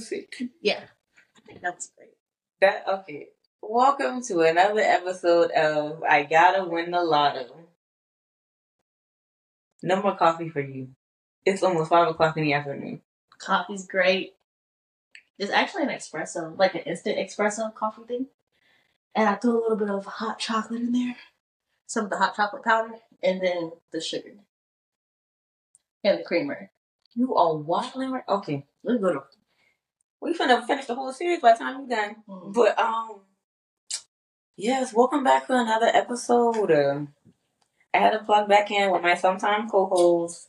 music. Yeah, I think that was great. That okay. Welcome to another episode of I Gotta Win the Lotto. No more coffee for you. It's almost five o'clock in the afternoon. Coffee's great. It's actually an espresso, like an instant espresso coffee thing. And I threw a little bit of hot chocolate in there, some of the hot chocolate powder, and then the sugar and the creamer. You are wilding right. Okay, It's good. We finna finish the whole series by the time we're done. Mm. But um, yes, welcome back to another episode. Uh, I had to plug back in with my sometime co-host.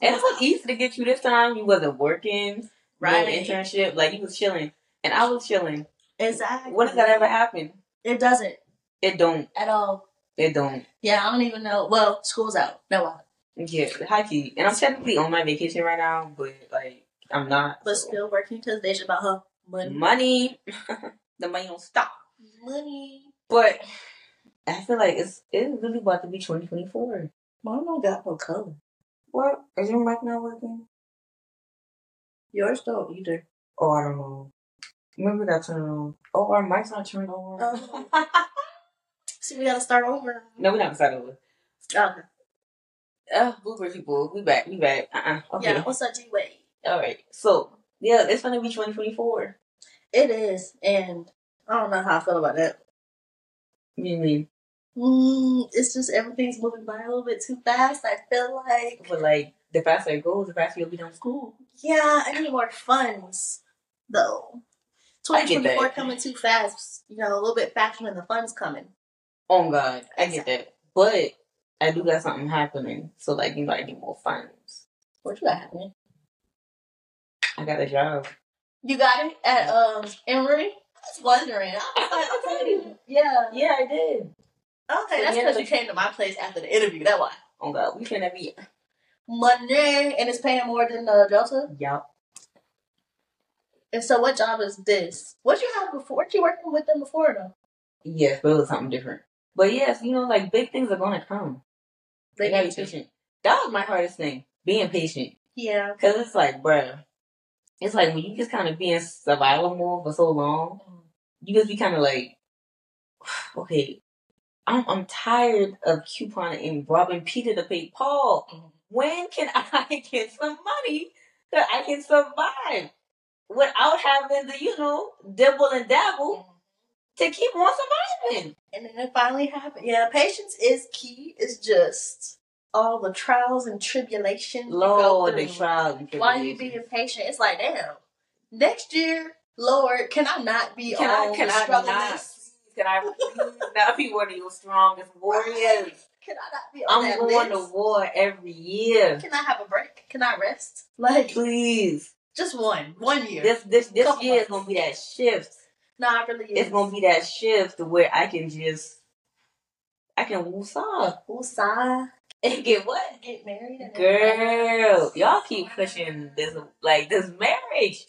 And it was easy to get you this time. You wasn't working, right? Internship, like you was chilling, and I was chilling. Exactly. What does that ever happen? It doesn't It don't. at all. It don't. Yeah, I don't even know. Well, school's out. No, Yeah, high key. And I'm technically on my vacation right now, but like I'm not. but so. still working because they just about her money. money, the money don't stop. Money. But I feel like it's it's really about to be 2024. Mine don't got no color. What is your mic not working? Yours don't either. Oh, I don't know. Maybe we got turned on. Oh, our mic's not turned on. Oh. See, we gotta start over. no, we're not starting over. Okay. Uh, blueberry people, we back, we back. Uh, uh okay. Yeah, what's up, G Wade? All right. So yeah, it's gonna be 2024. It is, and I don't know how I feel about that. What do you mean? Mm, it's just everything's moving by a little bit too fast. I feel like, But like, the faster it goes, the faster you'll be done school. yeah, I need more funds, though. I get that. 2024 coming too fast. You know, a little bit faster than the funds coming. Oh God, I get that. But I do got something happening, so like you might get more funds. What you got happening? I got a job. You got it at um Emory. I was wondering. I was like, I'm telling you. Yeah. Yeah, I did. Okay, that's because but- you came to my place after the interview. That why. Oh God, we finna be. Monday, and it's paying more than uh, Delta. Yup. And so, what job is this? What you have before? What you working with them before though? Yes, but it was something different. But yes, you know, like big things are gonna come. They gotta be need to. patient. That was my hardest thing, being patient. Yeah. Cause it's like, bruh, it's like when you just kind of be in survival mode for so long, you just be kind of like, okay, I'm I'm tired of couponing and robbing Peter to pay Paul. Mhm. When can I get some money that I can survive without having to, you know, dibble and dabble to keep on surviving? And then it finally happened. Yeah, patience is key. It's just all the trials and tribulations. Lord, the trials. and tribulations. Why you being patient? It's like, damn. Next year, Lord, can I not be Can on I? Can the I not? Can I not be one of your strongest warriors? Can I not be on I'm going list? to war every year. Can I have a break? Can I rest? Like Please. just one, one year. This this this Couple year is gonna be that shift. no, I really is. It's gonna be that shift to where I can just I can woosah Woosah, and get what? get married, Girl, y'all keep pushing this like this marriage.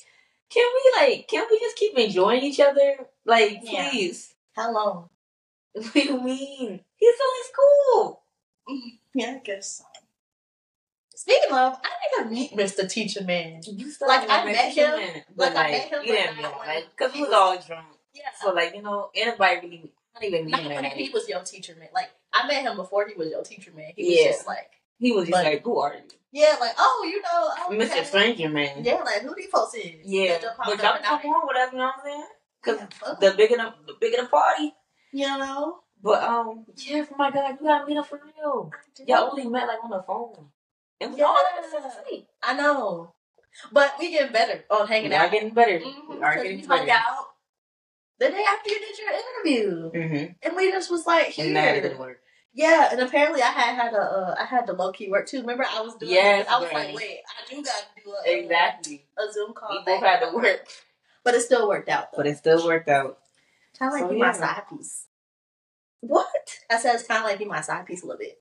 Can we like can we just keep enjoying each other? Like Yeah. please. How long? What do you mean? He's still in school. Yeah, I guess. so. Speaking of, I think I meet Mr. Teacher Man. You still Like, I met him- man. But like, I met him, you didn't meet like because he was was- all drunk. Yeah. So like you know, anybody really Don't even meet Not when he was your teacher man. Like I met him before he was your teacher man. He was just like, He was just But- like, "Who are you, yeah, like oh, you know, oh, Mr. Stranger Man?" Yeah, like who these folks is? Yeah, That but y'all come on with us, you know what I'm saying? Because Yeah, the bigger the, the bigger the party. you know, But um, yeah, for my God, you gotta meet up for real. Y'all only met like on the phone, and we all in the Yeah. same city. I know, but we getting better on hanging We are out. getting better. Mhm, We are 'cause getting better. out the day after you did your interview, Mm-hmm. and we just was like, And that here. didn't work. Yeah, and apparently I had had a uh, I had the low key work too. Remember I was doing Yes, I was right. like, wait, I do got to do a uh, Exactly. a Zoom call. We both had to work, but it still worked out though. but it still worked out. kind of like So, you my yeah. side piece. What? I said it's kind of like you my side piece a little bit.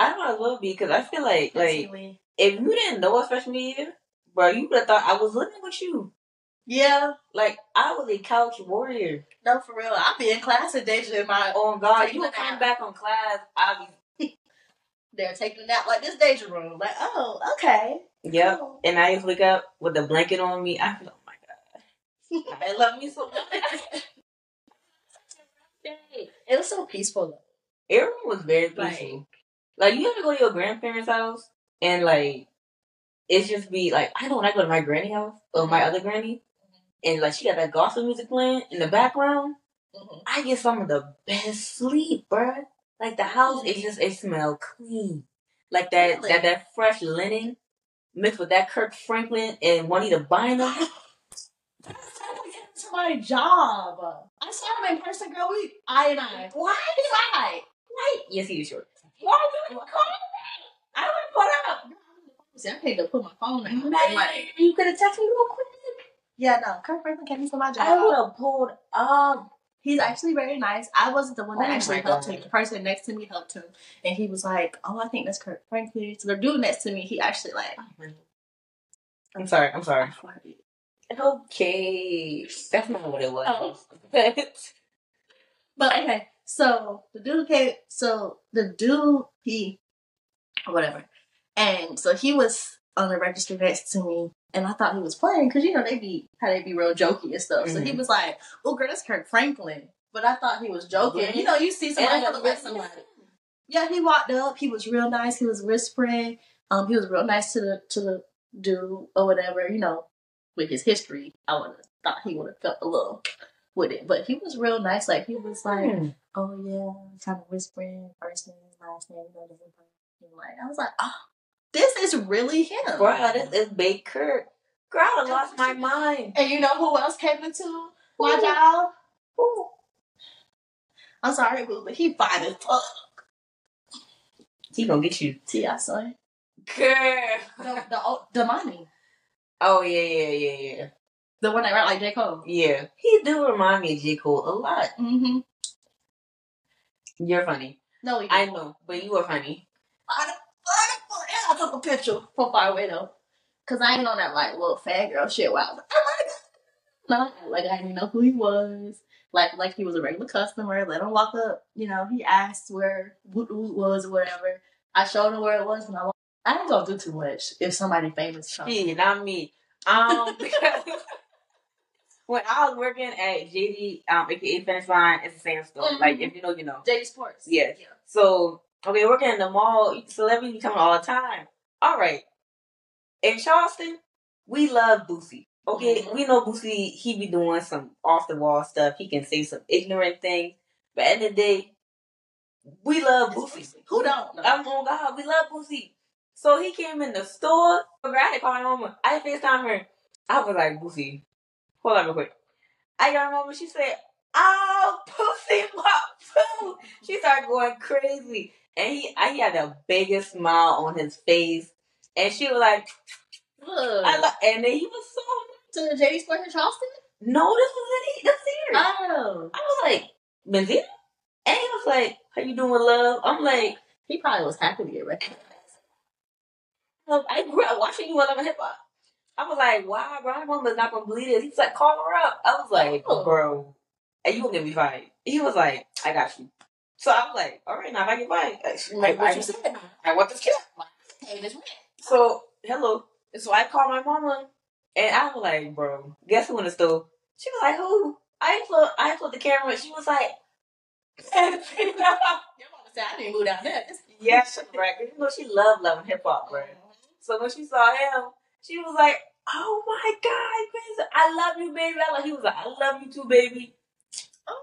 I might as well be because I feel like like if you didn't know us freshman year, bro, you would have thought I was living with you. Yeah, Like I was a couch warrior. no, for real. I'll be in class Deja in my Oh God, you would come back on class. I be they're taking a nap like this Deja room. Like, oh, okay. Yep. And I just wake up with a blanket on me. I feel, oh my god, I love me so much. It was so peaceful though. Everyone was very peaceful. Like, you have to go to your grandparents' house and like it's just be like I know when I go to my granny house or my other granny and like she got that gospel music playing in the background. Mhm. I get some of the best sleep, bruh. Like the house, it just it smell clean. Like that Really? that that fresh linen mixed with that Kirk Franklin and Juanita Bynum. That's how we get to my job. I saw him in person, girl. We, I and I. Why? Why? Why? Yes, he was short. Why would you call me? I would put up. See, I need to put my phone. Man, Like, you could have texted me real quick. Yeah, no. Kirk Franklin came for my job. I would have pulled up. He's actually very nice. I wasn't the one oh that Oh actually helped him. The person next to me helped him, and he was like, "Oh, I think that's Kirk Franklin." So the dude next to me, he actually like, oh I'm sorry. I'm sorry. Okay, that's not what it was. Oh. But okay, so the dude came. So the dude, he, whatever, and so he was on the register next to me, and I thought he was playing because you know they be how they be real jokey and stuff. So he Mhm. was like, "Oh, girl, that's Kirk Franklin," but I thought he was joking. Yeah. You know, you see somebody else like somebody. Yeah, he walked up. He was real nice. He was whispering. Um, he was real nice to the to the dude or whatever. You know, with his history, I would have thought he would have felt a little with it, but he was real nice. Like he was like, Hmm. "Oh yeah," kind of whispering, first name, last name, you know, different. Like I was like, "Oh, this is really him." Bruh, this is Big Kirk. Girl, I lost my mind. And you know who else came into my job? Ooh. I'm sorry, boo, but he fine as fuck. He gonna get you. T.I. son. Girl. The the oh, the money. Oh, yeah, yeah, yeah, yeah. The one that rap like J. Cole. Yeah. He do remind me of J. Cole a lot. Mm-hmm. You're funny. No, he I know, but you are funny. I, I, I took a picture from far away though. Cause I ain't on that like little fangirl shit where I was like, oh my god. No, like I didn't know who he was. Like like he was a regular customer. Let him walk up. You know, he asked where Woot Woot was or whatever. I showed him where it was and I walked. I ain't gonna do too much if somebody famous comes. Shit, not me. Um, because when I was working at JD, um, aka Finish Line, it's the same store. Mhm. Like, if you know, you know. JD Sports. Yeah. So, okay, working in the mall, celebrities be coming all the time. All right. In Charleston, we love Boosie. Okay, Mhm. we know Boosie, he be doing some off the wall stuff. He can say some ignorant things. But at the end of the day, we love Boosie. Who don't? know? I'm on God, we love Boosie. So he came in the store. I had to call my mama. I FaceTime her. I was like, Boosie, hold on real quick. I got my mama. She said, Oh, Boosie, my food. She started going crazy. And he, I, he had the biggest smile on his face. And she was like, Look, I love, and then he was so, to the JD Sports in Charleston. no, this was in the theater. Oh, I was like, Benzino? And he was like, how you doing, love? I'm like, he probably was happy to get recognized. I grew up watching you on Love and Hip Hop. I was like, wow, bro, mama's not gonna believe this. He's like, call her up. I was like, Oh. bro, and you gonna get me fired. He was like, I got you. So I was like, all right, now if I get I, Like what you said. I want this kid. Hey, this man. So, hello. So I called my mama, and I was like, bro, guess who in the store? She was like, who? I put, I put the camera, and she was like, Your mama said I didn't go down there. yeah, right. You know, she loved Love and Hip Hop, bro. Mm-hmm. So when she saw him, she was like, "Oh my God, I love you, baby." I love. He was like, "I love you too, baby."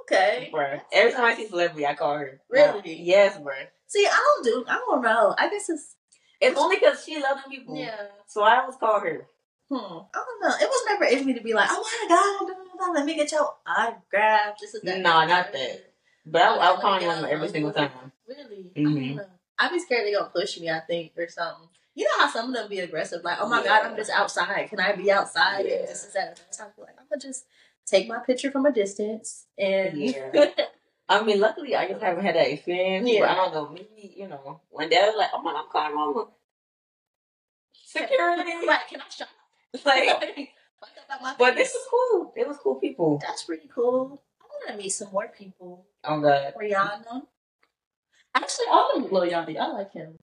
Okay. Bruh. Every time I see celebrity, I call her. Really? Yes, bruh. See, I don't do. I don't know. I guess it's It's only because she loves people. yeah. So I always call her. Hmm. I don't know. It was never in me to be like, oh my god, da, da, da, let me get your autograph. This is that. No, not that. But I, I'll call my mama every single time. Really? I Mhm. don't know. I'd be scared they're gonna push me. I think or something. You know how some of them be aggressive, like, oh my Yeah. god, I'm just outside. Can I be outside? Yeah. And this is that. I'm like, I'm gonna just take my picture from a distance and Yeah. I mean, luckily, I just haven't had that experience. Yeah. But I don't know. Maybe you know, when dad was like, "Oh my, God, I'm calling mama." Security. like, can I shop? like, up but this is cool. It was cool people. That's pretty cool. I want to meet some more people. Oh God. Rihanna. Actually, I like Lil Yachty. I like him.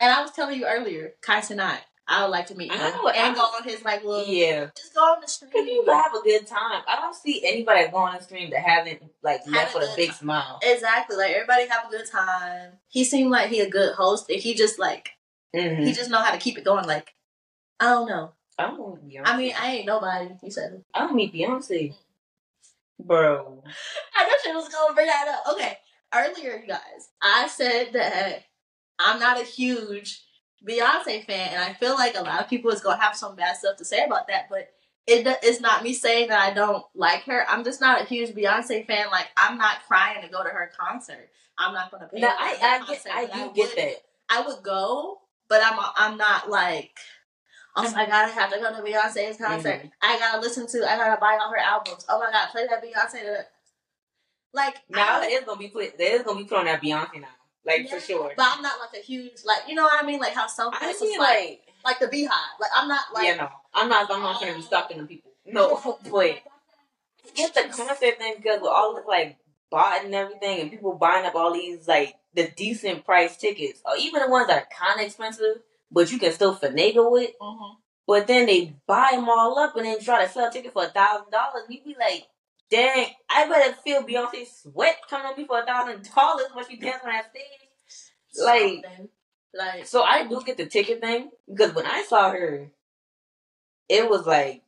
And I was telling you earlier, Kai Cenat. I would like to meet him know, and go on his like little. Yeah. Just go on the street. Cause you have a good time. I don't see anybody go on the stream that hasn't like left a with a big time. smile. Exactly. Like everybody have a good time. He seemed like he a good host. And he just like Mm-hmm. he just know how to keep it going. Like I don't know. I don't. I mean, I ain't nobody. You said. I don't meet Beyonce, bro. I knew she was gonna bring that up. Okay. Earlier, you guys, I said that I'm not a huge Beyonce fan, and I feel like a lot of people is gonna have some bad stuff to say about that. But it it's not me saying that I don't like her. I'm just not a huge Beyonce fan. Like I'm not crying to go to her concert. I'm not gonna pay. No, I I get concert, I but do would- get that. I would go, but I'm I'm not like. Oh my god! I have to go to Beyonce's concert. Mhm. I gotta listen to. I gotta buy all her albums. Oh my god! Play that Beyonce. Like Now it is gonna be put. It is gonna be put on that Beyonce now, like for sure. But I'm not like a huge like you know what I mean, like how some I places mean, like like, like the Beehive. Like I'm not like yeah, no, I'm not. I'm not gonna be stalking them people. No, but get the concert thing because with all the like bought and everything, and people buying up all these like the decent price tickets, or even the ones that are kind of expensive, but you can still finagle with. Mhm. But then they buy them all up and then try to sell a ticket for a thousand dollars. And you be like, dang, I better feel Beyonce's sweat coming on me for a thousand dollars when she dance on that stage. Like- Something. like So I do get the ticket thing because when I saw her, it was like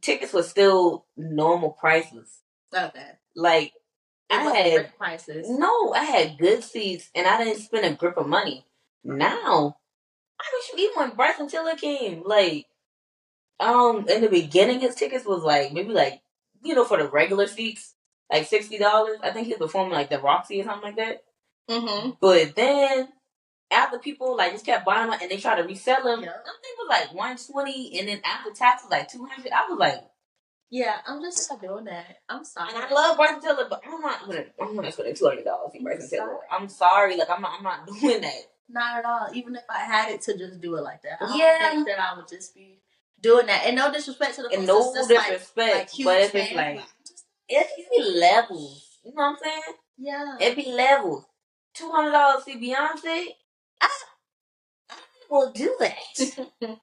tickets were still normal prices. okay. Like It I had prices. no, I had good seats and I didn't spend a grip of money. Now, I wish even when Bryson Tiller came, like, um, in the beginning, his tickets was like maybe like you know for the regular seats, like sixty dollars. I think he was performing like the Roxy or something like that. Mm-hmm. But then after people like just kept buying them and they tried to resell them, Yeah. Think it was like one twenty, and then after tax was like two hundred. I was like, Yeah, I'm just not doing that. I'm sorry. and I love Bryson Tiller, but I'm not gonna, I'm not spending two hundred dollars on Bryson Tiller. I'm sorry, like I'm not, I'm not doing that. Not at all. Even if I had it to just do it like that, I Yeah. think that I would just be doing that. And no disrespect to the And folks no like- disrespect, like, huge but it's just like I'm it be levels. You know what I'm saying? yeah. It be levels. Two hundred dollars see Beyonce. I, I will do that.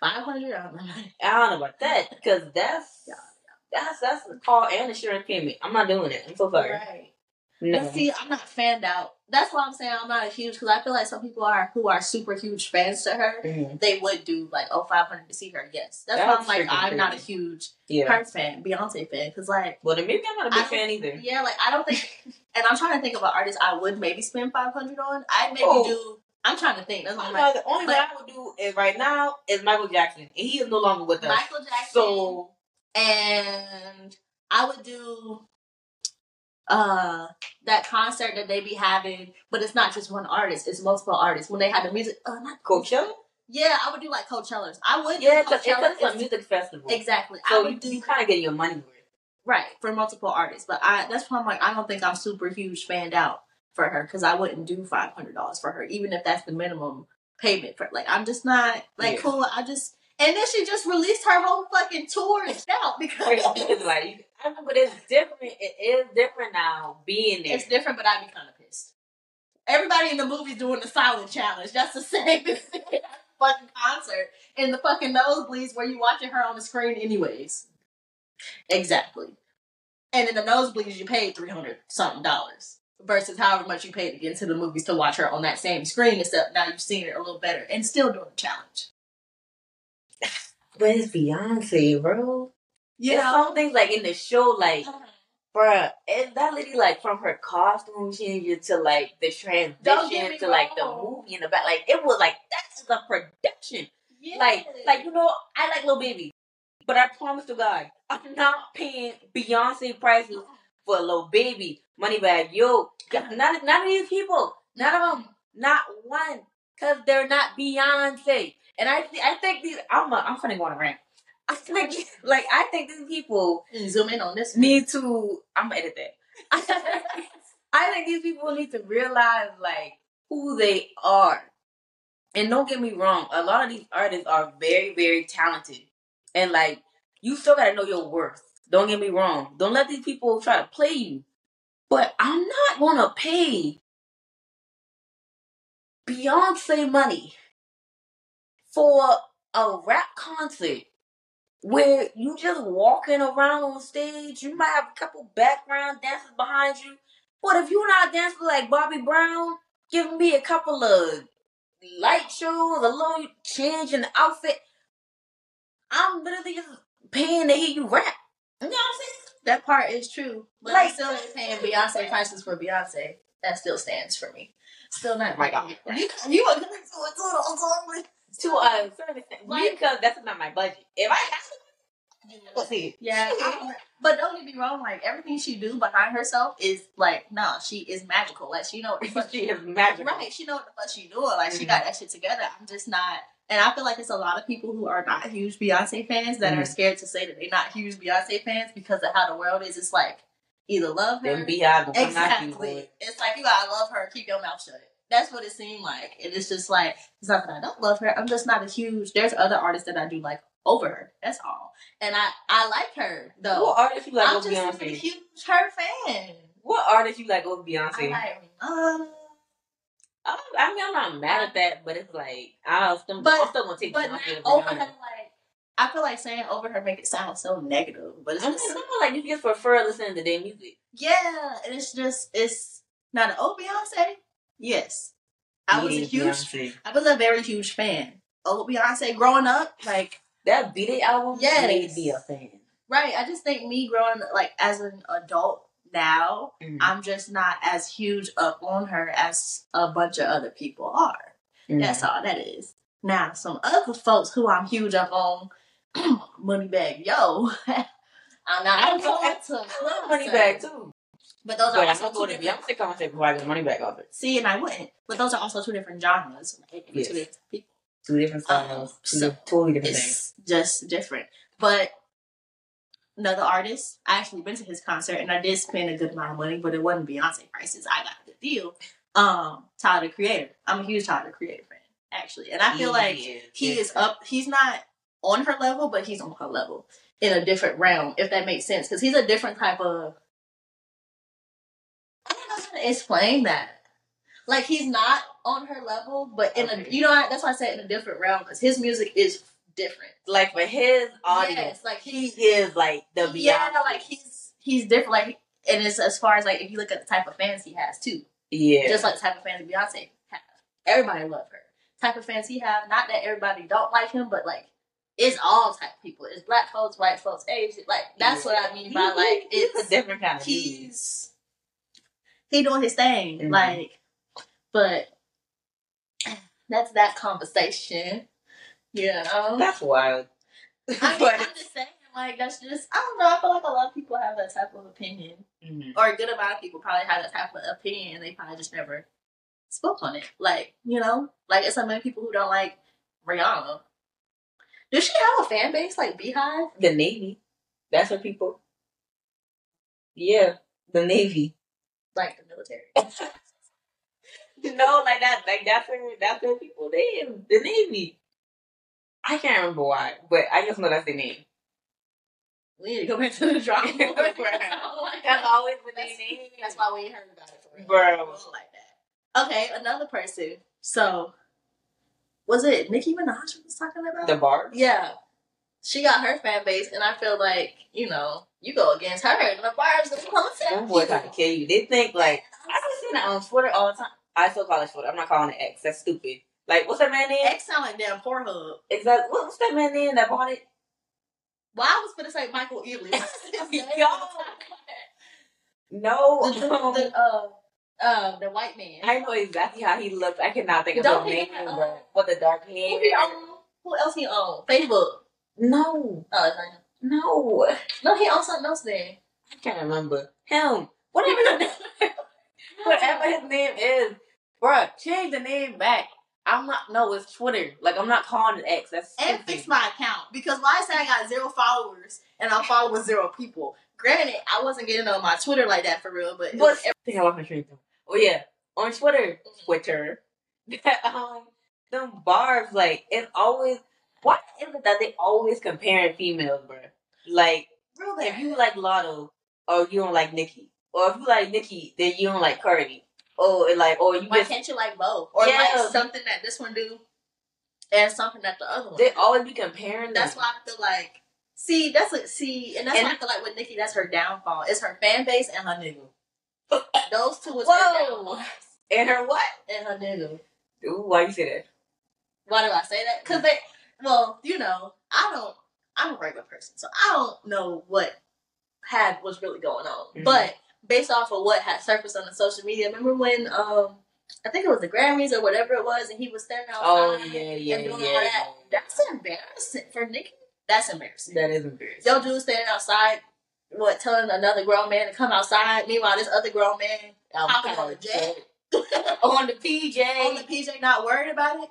Five hundred dollars. I don't know about that because that's Yeah, that's that's the call and insurance payment. I'm not doing it. I'm so sorry. Right. No. But see, I'm not fanned out. That's why I'm saying I'm not a huge because I feel like some people are who are super huge fans to her. Mhm. They would do like oh 500 to see her. Yes, that's, why I'm like I'm not a huge Yeah. her fan, Beyonce fan, because like Well, then maybe I'm not a big fan either. yeah, like I don't think. And I'm trying to think about artists I would maybe spend 500 on. I maybe Oh. do. I'm trying to think. That's what I'm like. the only one I would do is right now is Michael Jackson, and he is no longer with us. Michael Jackson. So and I would do uh that concert that they be having, but it's not just one artist; it's multiple artists. When they have the music, uh, not Coachella, Yeah, I would do like Coachella's. I would yeah, because Coachella. it's a music festival. Exactly. I So would you, do you kind of get your money worth. right for multiple artists, but I that's why I'm like I don't think I'm super huge fanned out for her because I wouldn't do five hundred dollars for her, even if that's the minimum payment for. Like I'm just not like Yeah. cool. I just and then she just released her whole fucking tour out because like, but it's different. It is different now being there. it's different. But I'd be kind of pissed. Everybody in the movie's doing the silent challenge. That's the same as fucking concert in the fucking nosebleeds where you watching her on the screen anyways. Exactly. And in the nosebleeds, you paid three hundred something dollars versus however much you paid to get into the movies to watch her on that same screen. Except now you've seen it a little better and still doing the challenge. But it's Beyonce, bro. You know. some things like in the show, like, uh-huh. bruh, is that lady like from her costume changes to like the transition to like the movie in the back? Like, it was like that's the production. Yeah. Like, like you know, I like Lil Baby, but I promise to God, I'm not paying Beyonce prices uh-huh. for a Lil Baby, Moneybagg Yo. None, none of these people, none of them, not one, because they're not Beyonce. And I, thi- I think these, I'm, a, I'm finna go on a rant. I think, like, I think these people zoom in on this. need to. I'm gonna edit that. I think these people need to realize like who they are. And don't get me wrong, a lot of these artists are very, very talented. And like you still gotta know your worth. Don't get me wrong. Don't let these people try to play you. But I'm not gonna pay Beyonce money for a rap concert where you just walking around on stage. You might have a couple background dancers behind you, but if you're not dancing like Bobby Brown, giving me a couple of light shows, a little change in the outfit, I'm literally just paying to hear you rap. You know what I'm saying? That part is true, but Like- I still paying Beyonce prices for Beyonce. That still stands for me. Still not. Oh my God. You, you are gonna do it to the whole song. To a certain extent, Like- because that's not my budget. If I have to, let's see. Yeah, but don't get me wrong. Like everything she do behind herself is like, no, she is magical. Like she know what the fuck she is magical. Right, she know what the fuck she doing. Like she Mhm. got that shit together. I'm just not, and I feel like it's a lot of people who are not huge Beyonce fans that are Mhm. scared to say that they're not huge Beyonce fans because of how the world is. It's like either love her, Them beehive gonna come after you, exactly. It's like you gotta love her, keep your mouth shut. That's what it seemed like, and it's just like it's not that I don't love her. I'm just not a huge. There's other artists that I do like over her. That's all, and I I like her though. What artist you like I'm over just a Beyonce? huge her fan. What artist you like over I Beyonce? like Rihanna. I, I mean, I'm not mad at that, but it's like I'll still, But- I'm still gonna take But Beyonce over her, like I feel like saying over her make it sound so negative, but it's I mean, just like you just prefer listening to their music. yeah, and it's just it's not an oh Beyonce. Yes, I was a huge, Beyonce. I was a very huge fan. Oh Beyonce growing up, like That Beat It album Yes. made me a fan. right. I just think me growing like as an adult now, Mhm. I'm just not as huge up on her as a bunch of other people are. Mhm. That's all that is. Now, some other folks who I'm huge up on, Moneybagg Yo. I'm not I'm going to I love money bag too. But those But are also going two to different. Beyonce concert before I get money back off it. See, and I wouldn't. But those are also two different genres. Like, Yes. Two different people. Two different Um, two so totally different things. Just different. But another artist, I actually been to his concert and I did spend a good amount of money, but it wasn't Beyonce prices. I got a good deal. Um, Tyler the Creator. I'm a huge Tyler the Creator fan, actually. And I feel like is he is up he's not on her level but he's on her level in a different realm if that makes sense because he's a different type of i don't know how to explain that like he's not on her level but in a you know that's why i say in a different realm because his music is different Like for his audience, yes like he is like the Beyonce. yeah like he's he's different like and it's as far as like if you look at the type of fans he has too yeah. just like the type of fans Beyonce have. Everybody love her. Type of fans he have, not that everybody don't like him, but like it's all type of people. It's black folks, white folks, Asian. Like that's what I mean by like it's a different kind of he's he doing his thing. Mhm. Like, but that's that conversation. You know, That's wild. I mean, I'm just saying, like that's just I don't know. I feel like a lot of people have that type of opinion Mhm. or a good amount of people probably have that type of opinion and they probably just never spoke on it. Like, you know, like it's so many people who don't like Rihanna. Does she have a fan base like Beehive? the Navy. That's what people. Yeah, the Navy. Like the military? no, like that. Like that's where that's where people they in the Navy. I can't remember why, but I just know that's the name. we need to go back to the drawing board. That's always been the name. that's why we ain't heard about it for real. Bro. Like that. Okay, another person. So, was it Nicki Minaj we was talking about? The bar. Yeah. She got her fan base, and I feel like, you know, you go against her, and the bars are coming to Them boys trying to kill you. They think like I be seeing that on Twitter all the time. I still call it Twitter. I'm not calling it X. That's stupid. Like what's that man name? X sound like damn Pornhub. Exactly. What, what's that man name that bought it? Well, I was gonna say Michael Ealy. Yo. No. the, the, the, uh, uh, the white man. I know exactly how he looks. I cannot think of Don't his name, have, uh, What the dark who hair? he own? Who else he own? Facebook. No, Oh, it's not him. no. No, he owns something else then. I can't remember him. Whatever his name, whatever his name is, bro. Change the name back. I'm not. No, it's Twitter. Like I'm not calling it X. That's And fix my account because why I say I got zero followers and I'm following zero people. Granted, I wasn't getting on my Twitter like that for real, but, it But I think I lost my train. Oh yeah, on Twitter, Twitter, um, them bars like it's always. Why is it that they always comparing females, bro? Like real if you like Latto, or you don't like Nicki, or if you like Nicki, then you don't like Cardi, oh, or like, or you Why just can't you like both? Or Yeah. like something that this one do? and something that the other one. They always be comparing. That's them. why I feel like. See, that's like see, and that's And- why I feel like with Nicki, that's her downfall. It's her fan base and her nigga. Those two is her Whoa. downfall. And her what? And her nigga. Ooh, why you say that? Why do I say that? Because they, well, you know, I don't. I'm a regular person, so I don't know what had was really going on. Mhm. But based off of what had surfaced on the social media, remember when um I think it was the Grammys or whatever it was, and he was standing outside Oh yeah, yeah, and yeah. all that. That's embarrassing for Nicki. That's embarrassing. That is embarrassing. Yo, dude standing outside, what, telling another grown man to come outside. Meanwhile, this other grown man I'm on the jet, on the PJ. on the PJ, not worried about it.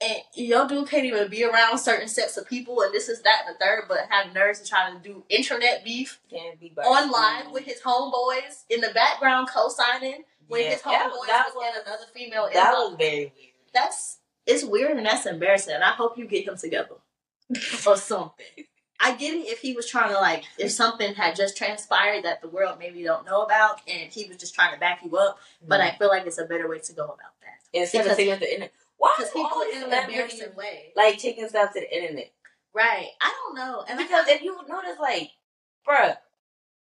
And yo, dude can't even be around certain sets of people, and this is that and the third, but have nerves to try to do internet beef be by on live with his homeboys in the background, co-signing when Yeah, his homeboys that was in another female. That was very weird. that's it's weird and that's embarrassing. And I hope you get him together or something. I get it if he was trying to like if something had just transpired that the world maybe don't know about and he was just trying to back you up. But mm-hmm. I feel like it's a better way to go about that instead because- of it to the internet, why because do he all put it these in an embarrassing way. like taking stuff to the internet? Right? I don't know, and Because I, if you notice, like, bruh,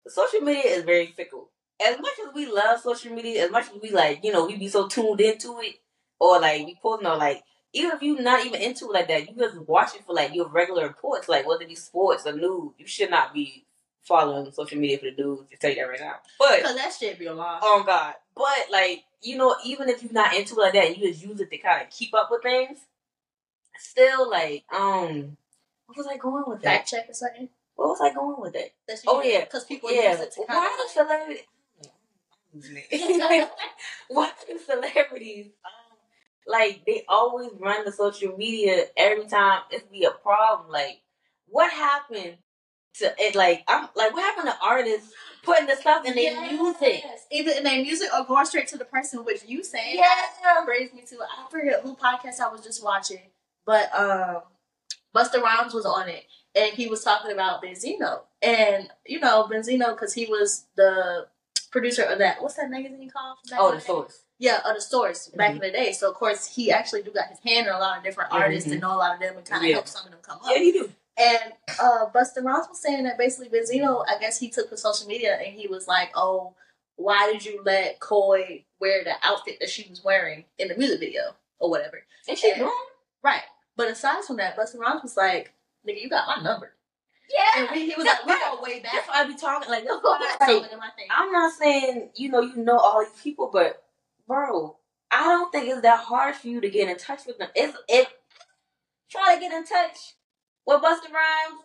social media is very fickle. As much as we love social media, as much as we like, you know, we be so tuned into it, or like we post, no, like, even if you're not even into it like that, you just watch it for like your regular reports, like whether it be sports or news. You should not be following social media for the dudes To tell you that right now, but because that shit be a lot. oh god, but like you know, even if you're not into it like that, you just use it to kind of keep up with things. Still, like, um, what was I going with that? Fact check or something. What was I going with that? That's Oh, yeah. because people yeah, use it to why kind do of. celebrities? why do celebrities? Um, like they always run the social media every time it's be a problem. Like, what happened to it? Like, I'm like, what happened to artists putting the stuff in their music? Either in their music or going straight to the person, which you saying Yeah. that brings me to I forget who podcast I was just watching, but um, Busta Rhymes was on it, and he was talking about Benzino, and you know Benzino because he was the producer of that. What's that magazine called? Oh, the day? source. Yeah, of the source back Mhm. in the day. So of course he actually do got his hand in a lot of different artists Mhm. and know a lot of them and kind of Yeah. help some of them come up. Yeah, you do. And uh, Busta Rhymes was saying that basically Benzino, I guess he took to social media and he was like, "Oh, why did you let Coi wear the outfit that she was wearing in the music video or whatever?" And she And- Right. But aside from that, Busta Rhymes was like, "Nigga, you got my number." Yeah. And we, he was like, "We go way back." That's why I be talking like, That's why I like told him, I think. I'm not saying you know you know all these people, but bro, I don't think it's that hard for you to get in touch with them. It's it. Try to get in touch with Busta Rhymes.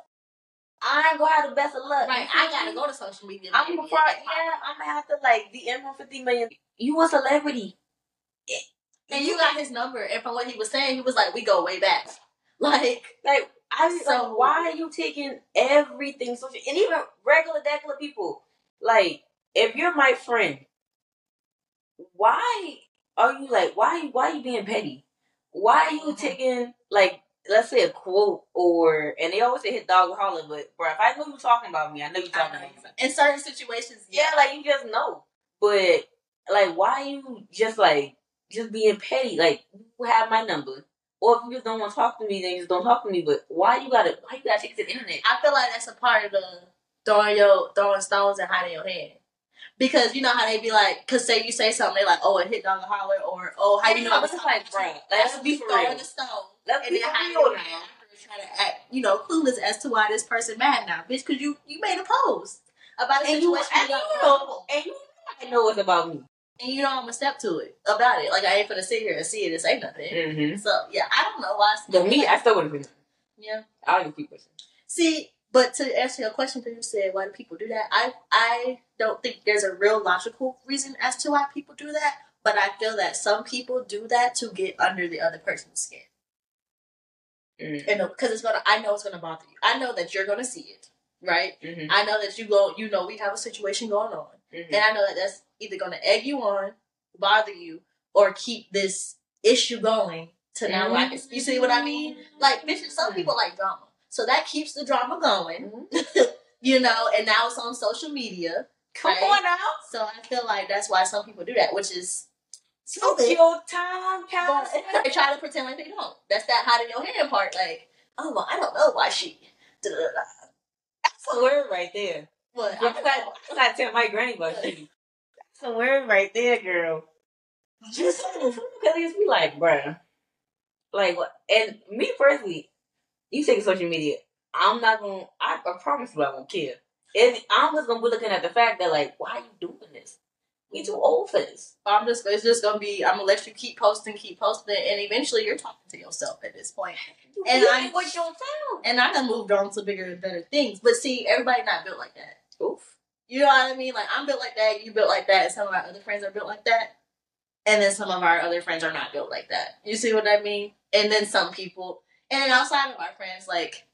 I ain't gonna have the best of luck. Right, I gotta go to social media. I'm gonna and Yeah, I'm gonna have to like DM him 50 million. You a celebrity, And you got his number, and from what he was saying, he was like, "We go way back." Like, like. I was So- like, why are you taking everything social and even regular, regular people? Like, if you're my friend, why are you like why why are you being petty? Why are you Mhm. taking like let's say a quote or and they always say hit dog or holler, but bro, if I know you talking about me, I know you talking know. about me. in certain situations, Yeah, like you just know. But like why you just like just being petty? Like you have my number. Or if you just don't want to talk to me, then you just don't talk to me. But why you gotta why you gotta take it to the internet? I feel like that's a part of the throwing your throwing stones and hiding your hand. Because you know how they be like, cause say you say something, they like, oh, it hit dog holler, or oh, how you know? I was but it's like, That's be throwing real. the stone, Let's and then real now. trying to act, you know, clueless as to why this person mad now, bitch, because you you made a post about a And you, situation and you know, and you know I know it's about me. and you know I'm gonna step to it about it. Like I ain't gonna sit here and see it and say nothing. Mm-hmm. So yeah, I don't know why. But me, I still would have been. yeah. I don't keep pushing. See, but to answer your question, because you said why do people do that, I I don't think there's a real logical reason as to why people do that. But I feel that some people do that to get under the other person's skin, Mm-hmm. and because it's gonna, I know it's gonna bother you. I know that you're gonna see it, right? Mm-hmm. I know that you go, you know, we have a situation going on, and I know that that's either gonna egg you on, bother you, or keep this issue going to now like you see what I mean? Like, bitch, some people like drama, so that keeps the drama going. you know, and now it's on social media. Come Right. on now. So I feel like that's why some people do that, which is stupid. your time, pal. they try to pretend like they don't. That's that hot in your hand part. Like, oh, well, I don't know why she. da-da-da-da. That's a word right there. What? I'm not, I'm not telling my granny about you. That's a word right there, girl. Just because we like, bruh. Like, what? And me personally, you take social media, I'm not gonna, I, I promise you I won't care. And I'm just gonna be looking at the fact that, like, why are you doing this? We too old for this. I'm just. It's just gonna be. I'm gonna let you keep posting, keep posting, and eventually you're talking to yourself at this point. And I'm- ain't with yourself. And I done moved on to bigger and better things. But see, everybody not built like that. Oof. You know what I mean? Like I'm built like that. You built like that. And some of our other friends are built like that. And then some of our other friends are not built like that. You see what I mean? And then some people, and outside of our friends, like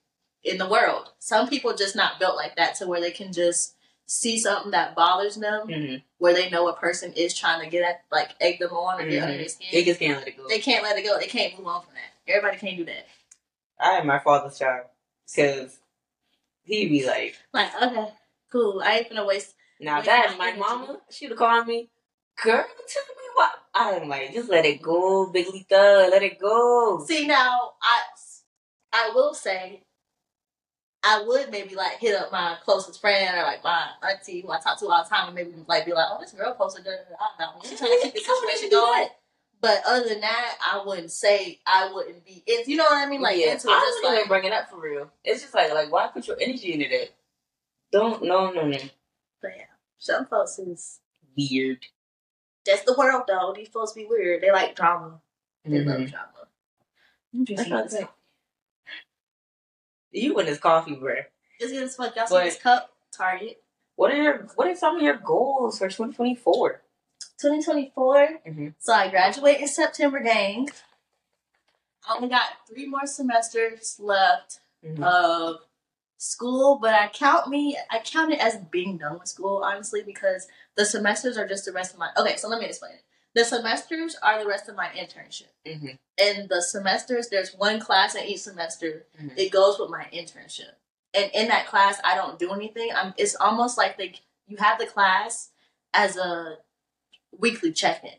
in the world, some people just not built like that to where they can just see something that bothers them, Mm-hmm. where they know a person is trying to get at, like egg them on or get under their skin. They just can't let it go. they can't let it go. They can't move on from that. Everybody can't do that. I am my father's child because he'd be like, Like, okay, cool. I ain't gonna waste. now Waste that my my mama, she'd call me, girl, tell me what. I'm like, just let it go, Big Lita, let it go. See now, I I will say, I would maybe like hit up my closest friend or like my auntie who I talk to all the time and maybe like be like, oh, this girl posted da da da da. She's trying to keep the situation going. But other than that, I wouldn't say I wouldn't be. It's you know what I mean, like yeah, into it, I just wouldn't like even bring it up for real. It's just like, like, why put your energy into that? Don't, no, no, no. but yeah, some folks is Weird. that's the world though. These folks be weird. They like drama. They Mhm. love drama. I'm That's not that. You and this coffee, bruh. It's getting fuck. Y'all see this cup? Target. What are your, what are some of your goals for 2024? 2024. Mhm. So I graduate in September, gang. I only got three more semesters left Mhm. of school, but I count me, I count it as being done with school, honestly, because the semesters are just the rest of my. Okay, so let me explain it. The semesters are the rest of my internship. Mhm. And the semesters, there's one class in each semester. Mhm. It goes with my internship. And in that class, I don't do anything. I'm. It's almost like they you have the class as a weekly check-in.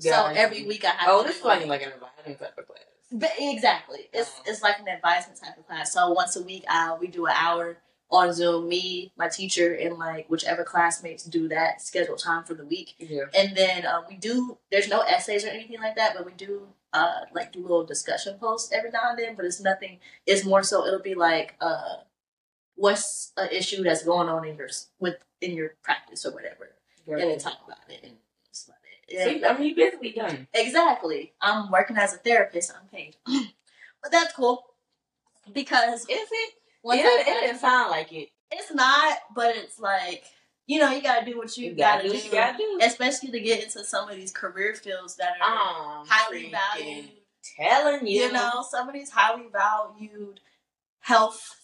So every week I have. Oh, this is like like an advising type of class. But exactly, it's Oh. it's like an advisement type of class. So once a week, uh, we do an hour on Zoom. Me, my teacher, and like whichever classmates do that scheduled time for the week. Yeah. And then uh, we do. There's no essays or anything like that, but we do uh, like do little discussion posts every now and then. But it's nothing. It's more so it'll be like, uh, what's an issue that's going on in your with in your practice or whatever, and then talk about it. And it's about it. So. I mean, you basically done. Exactly. I'm working as a therapist. I'm paid, but that's cool because Is it? Once it, I it didn't sound like it. it's not. But it's like you know you gotta do what you, You gotta, gotta do you gotta do. especially to get into some of these career fields that are I'm highly valued. Telling you. You know, some of these highly valued health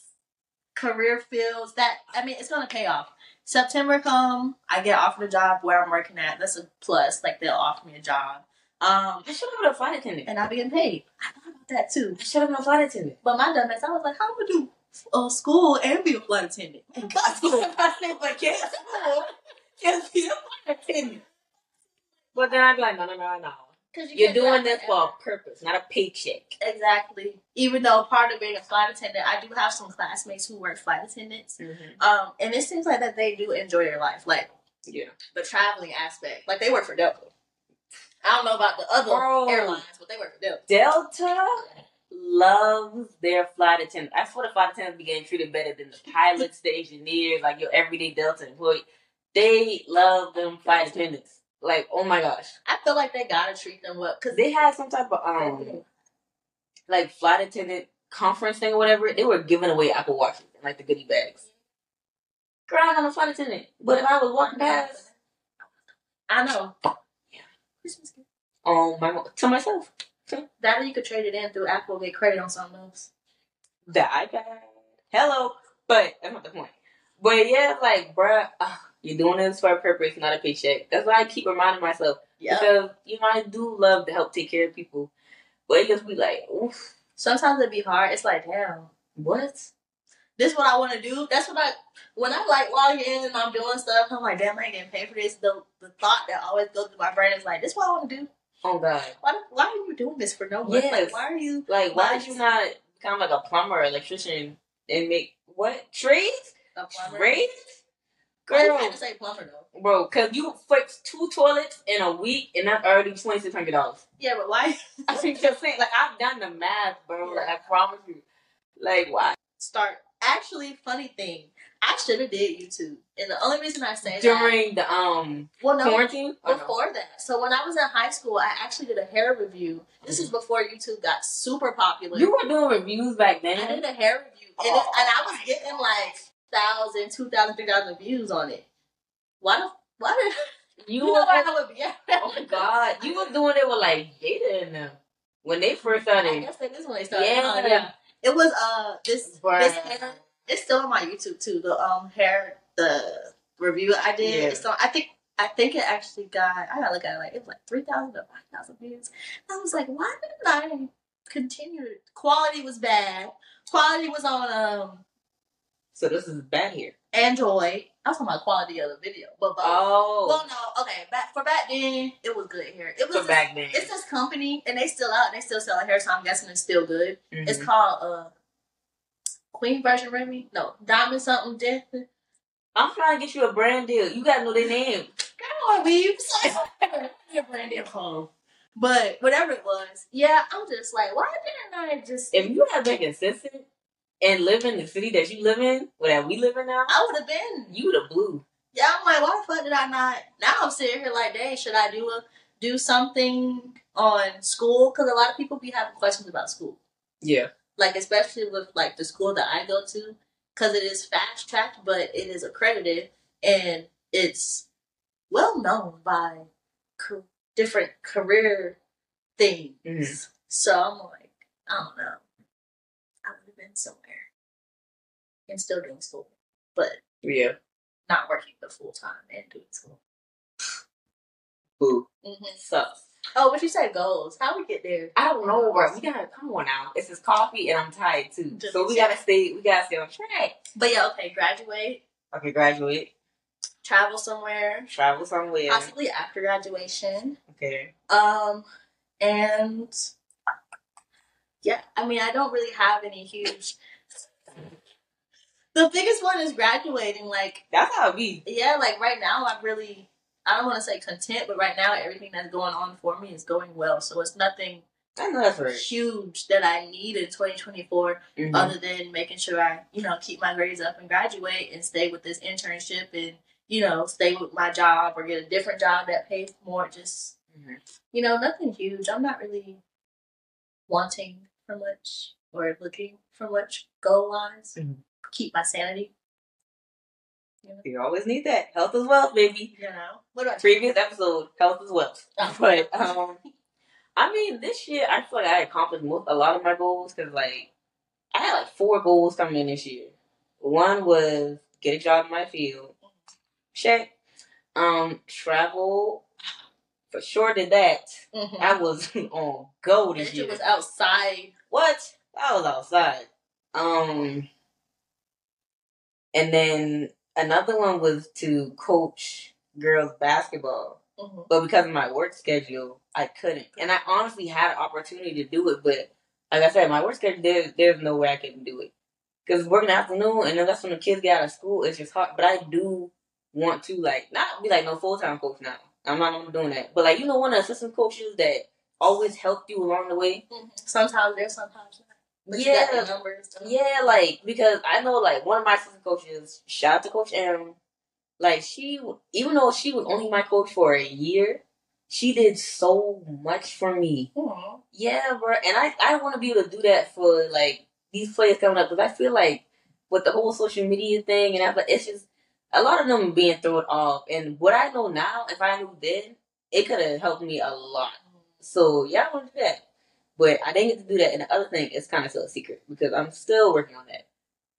career fields that I mean it's gonna pay off. September come, I get offered a job where I'm working at. That's a plus. Like they'll offer me a job. Um, I should have been a flight attendant. and I'll be getting paid. I thought about that too. I should have been a flight attendant. But my dumbass, I was like, how am I gonna do uh, school and be a flight attendant? I said, but can't school. Can't be a flight attendant. But then I'd be like, no, no, no, no. Because You're doing this for a purpose, not a paycheck. exactly. Even though part of being a flight attendant, I do have some classmates who work flight attendants. Um, and it seems like that they do enjoy their life, like Yeah. the traveling aspect. Like they work for Delta. I don't know about the other Bro. airlines, but they work for Delta. Delta loves their flight attendants. I swear the flight attendants be getting treated better than the pilots, the engineers, like your everyday Delta employee. They love them flight attendants. Like, oh my gosh. I feel like they gotta treat them well because They had some type of um like flight attendant conference thing or whatever. They were giving away Apple Watches and like the goodie bags. Girl, I'm a flight attendant. But if I was walking past I know. Yeah. Christmas gift. um my to myself. That or you could trade it in through Apple get credit on something else. the iPad. Hello, but that's not the point. But yeah, like, bruh, uh, you're doing this for a purpose, not a paycheck. That's why I keep reminding myself Yeah. because you know I do love to help take care of people, but it just be like, oof, Sometimes it'd be hard. It's like, damn, what? this what I want to do. That's what I when I like log in and I'm doing stuff. I'm like, damn, I ain't getting paid for this. The the thought that always goes through my brain is like, this what I want to do. Oh God. Why, why are you doing this for no money? Yes. Like, why are you? Like, why did you not become like a plumber, electrician, and make what trades? A plumber? You girl, had to say plumber though? bro. Cause you fix two toilets in a week, and that's already twenty six hundred dollars. Yeah, but why I think just saying, like I've done the math, bro. Like I promise you. Like why? start? Actually, funny thing, I should have did YouTube, and the only reason I say that, During the um well, no, quarantine? Or no? before that. So when I was in high school, I actually did a hair review. This is before YouTube got super popular. You were doing reviews back then. I did a hair review, and, it, and I was getting like thousand, two thousand, three thousand views on it. Why the why did You, you were know why I would be? Oh my god, you was doing it with like Jada in them when they first started. I started. guess that is when they started. Yeah. huh? yeah. It was uh this Bruh. this hair. It's still on my YouTube too. The um hair the review I did. Yeah. On. I think I think it actually got. I gotta look at it. Like it was like three thousand or five thousand views. I was like, why didn't I continue? Quality was bad. Quality was on um So this is bad here. Android. I was talking about quality of the video, but both. Oh, Well, no, okay. Back for back then, it was good hair. It was so this, back then. it's this company, and they still out. They still selling hair, so I'm guessing it's still good. Mhm. It's called uh Queen Version Remy. No, Diamond something death. I'm trying to get you a brand deal. You gotta know their name. Girl, weaves. Your brand new home. But whatever it was, yeah, I'm just like, why didn't I just? If you had been consistent and live in the city that you live in, or that we live in now, I would have been. you would have blew. Yeah, I'm like, why the fuck did I not? Now I'm sitting here like, dang, should I do a do something on school? Because a lot of people be having questions about school. Yeah. Like especially with like the school that I go to, because it is fast tracked, but it is accredited and it's well known by co- different career things. Mhm. So I'm like, I don't know. I would have been somewhere and still doing school, but Yeah. not working the full time and doing school. Boo. Mm-hmm. Sucks. Oh, what you said goals? How we get there? I don't know, bro. We gotta come on now. It's this coffee, and I'm tired too. Just- so we gotta stay. We gotta stay on track. But yeah, okay, graduate, Okay, graduate, travel somewhere, travel somewhere. possibly after graduation. Okay. Um, and yeah, I mean, I don't really have any huge. The biggest one is graduating. Like, That's how it be. yeah, like right now, I'm really, I don't want to say content, but right now, everything that's going on for me is going well. So it's nothing right. huge that I need in 2024 Mhm. other than making sure I, you know, keep my grades up and graduate and stay with this internship and, you know, stay with my job or get a different job that pays more. Just Mhm. you know, nothing huge. I'm not really wanting for much or looking for much goal wise. Mhm. Keep my sanity. You always need that. Health is wealth, baby. You know. What about you? Previous episode, health is wealth. But um, I mean, this year I feel like I accomplished most, a lot of my goals because like I had like four goals coming in this year. One was get a job in my field. Check. Um, travel. For sure did that. Mhm. I was on go this year. it was outside. What? I was outside. Um, and then another one was to coach girls basketball, Mhm. but because of my work schedule, I couldn't. And I honestly had an opportunity to do it, but like I said, my work schedule there, there's no way I can do it because working afternoon and then that's when the kids get out of school. It's just hard. But I do want to like not be like no full time coach now. I'm not doing that, but like you know, one of the assistant coaches that always helped you along the way. Mhm. Sometimes there, sometimes. But Yeah, numbers. yeah, like because I know like one of my assistant coaches, shout out to Coach M. Like she, even though she was only my coach for a year, she did so much for me. Mhm. Yeah, bro, and I I want to be able to do that for like these players coming up because I feel like with the whole social media thing and that, it's just a lot of them being thrown off. And what I know now, if I knew then, it could have helped me a lot. So yeah, I want to do that. But I didn't get to do that. And the other thing is kind of still a secret because I'm still working on that.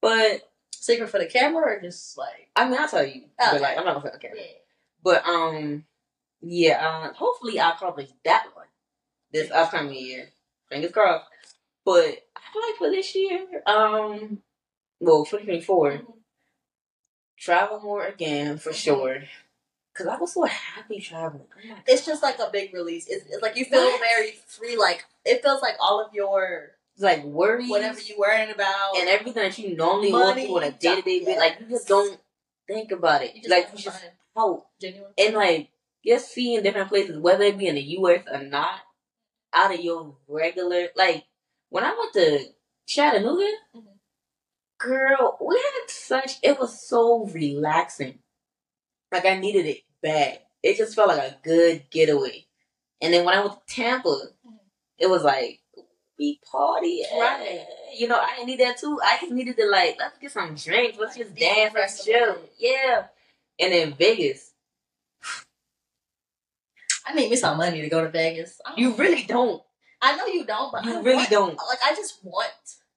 But Secret for the camera or just like. I mean, I'll tell you. But like, I'm not gonna say okay. Yeah. But um, yeah. Uh, hopefully, I'll accomplish that one this upcoming year. Fingers crossed. But I feel like for this year, um, well, 2024, Mhm. travel more again for Mhm. sure. Cause I was so happy traveling. Oh It's just like a big release. It's, it's like you feel What? very free. Like it feels like all of your like worries, whatever you're worrying about. and everything that you normally Money, go through on a day to day yes. like you just don't think about it. you just like you just genuine. and like just seeing different places, whether it be in the U.S. or not, out of your regular. Like when I went to Chattanooga, Mhm. girl, we had such. It was so relaxing. Like I needed it bad. It just felt like a good getaway. And then when I went to Tampa, it was like we party, Right. Eh. You know, I need that too. I just needed to like let's get some drinks, let's just dance, let's chill, yeah. And then Vegas, I need me some money to go to Vegas. You really don't. I know you don't, but You I really want- don't. Like I just want.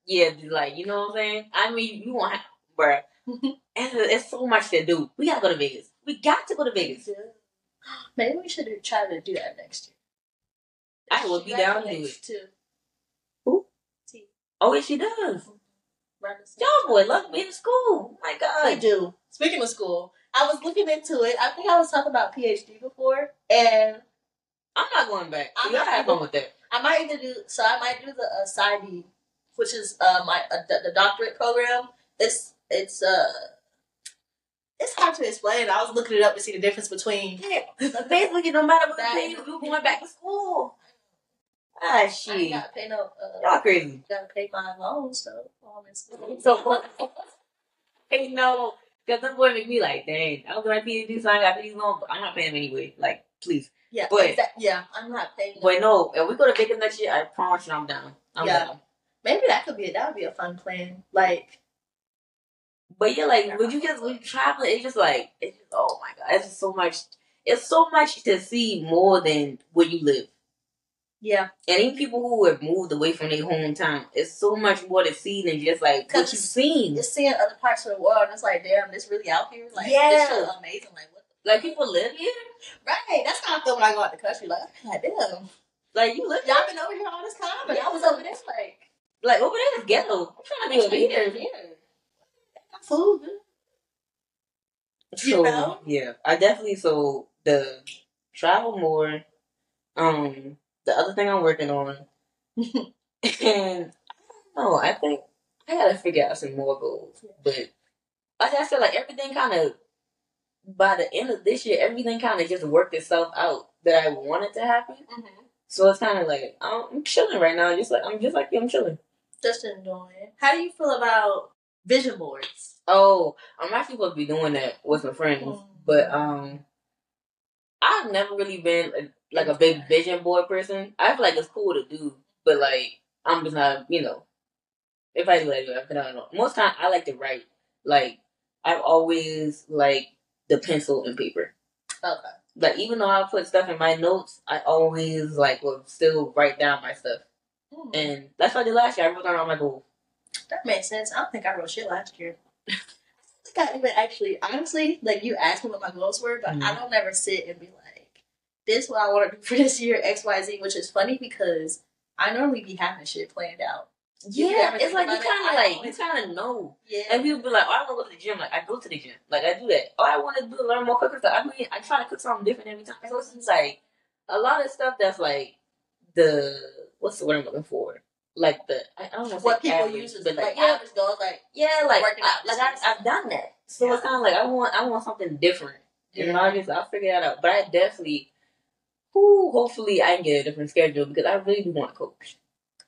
Yeah, like you know what I'm saying. I mean, you want, bruh. and it's so much to do. We gotta go to Vegas. We got to go to Vegas. Maybe we should try to do that next year. I would be down to do it. Too. Who? T. Oh, yes, she does. Right Y'all boy, love me in school. Oh my I God. do. Speaking of school, I was looking into it. I think I was talking about PhD before, and I'm not going back. I'm not have fun with that. I might either do. So I might do the uh, PsyD, which is uh, my uh, the, the doctorate program. It's it's uh. It's hard to explain. I was looking it up to see the difference between. Yeah, basically, no matter what That- you, you going back to school. Ah, shit. ain't gotta pay no. Uh, Y'all crazy. gotta pay my loans, this. So, hey, no, because them boy make me like, dang, I was going to PhD, so I got these loans, but I'm not paying them anyway. Like, please. Yeah, But- exact- yeah, I'm not paying. But no, if we go to Vegas next year, I promise you I'm down. I'm Yeah. down. Maybe that could be that would be a fun plan. Like But yeah, like when you just when you travel, it's just like it's just oh my god, it's just so much. It's so much to see more than where you live. yeah, And even people who have moved away from their hometown, it's so much more to see than just like what you've seen. just seeing other parts of the world, it's like damn, this really out here. Like Yeah. this shit amazing. Like what? Like people live here. The, right, that's how I feel when I go out the country. Like God damn, Like you live y'all been over here all this time, but yeah. I was over there like like over there is ghetto. I'm trying to be over here. Yeah, food. So You know? yeah, I definitely so the travel more. Um, the other thing I'm working on, and no, I think I gotta figure out some more goals. But like I said, like everything kind of by the end of this year, everything kind of just worked itself out that I wanted to happen. So it's kind of like I'm, I'm chilling right now, just like I'm just like you, I'm chilling. Just enjoying. How do you feel about vision boards? Oh, I'm actually supposed to be doing that with my friends, Mm. but um, I've never really been a, like a big vision board person. I feel like it's cool to do, but like I'm just not, you know. If I do that, I don't know. Most time I like to write. Like I've always like the pencil and paper. Okay. Like even though I put stuff in my notes, I always like will still write down my stuff, Mm. and that's what I did last year. I wrote down all my goals. That makes sense. I don't think I wrote shit last year. I think I even actually, honestly, like you asked me what my goals were, but I Mhm. don't ever sit and be like, "This is what I want to do for this year X Y Z," which is funny because I normally be having shit planned out. You Yeah, it's like you kind of I like you kind of know. Yeah, And people be like, "Oh, I want to go to the gym." Like I go to the gym. Like I do that. Oh, I want to do learn more cooking stuff. I mean, I try to cook something different every time. So it's just like a lot of stuff that's like the what's the word I'm looking for? Like the I don't to what people average, use but like, like yeah, average goals, like yeah, like working I, out like I, I've done that. So it's kind of like I want I want something different. You know, Yeah. I just I'll figure that out. But I definitely, who hopefully I can get a different schedule because I really do want to coach.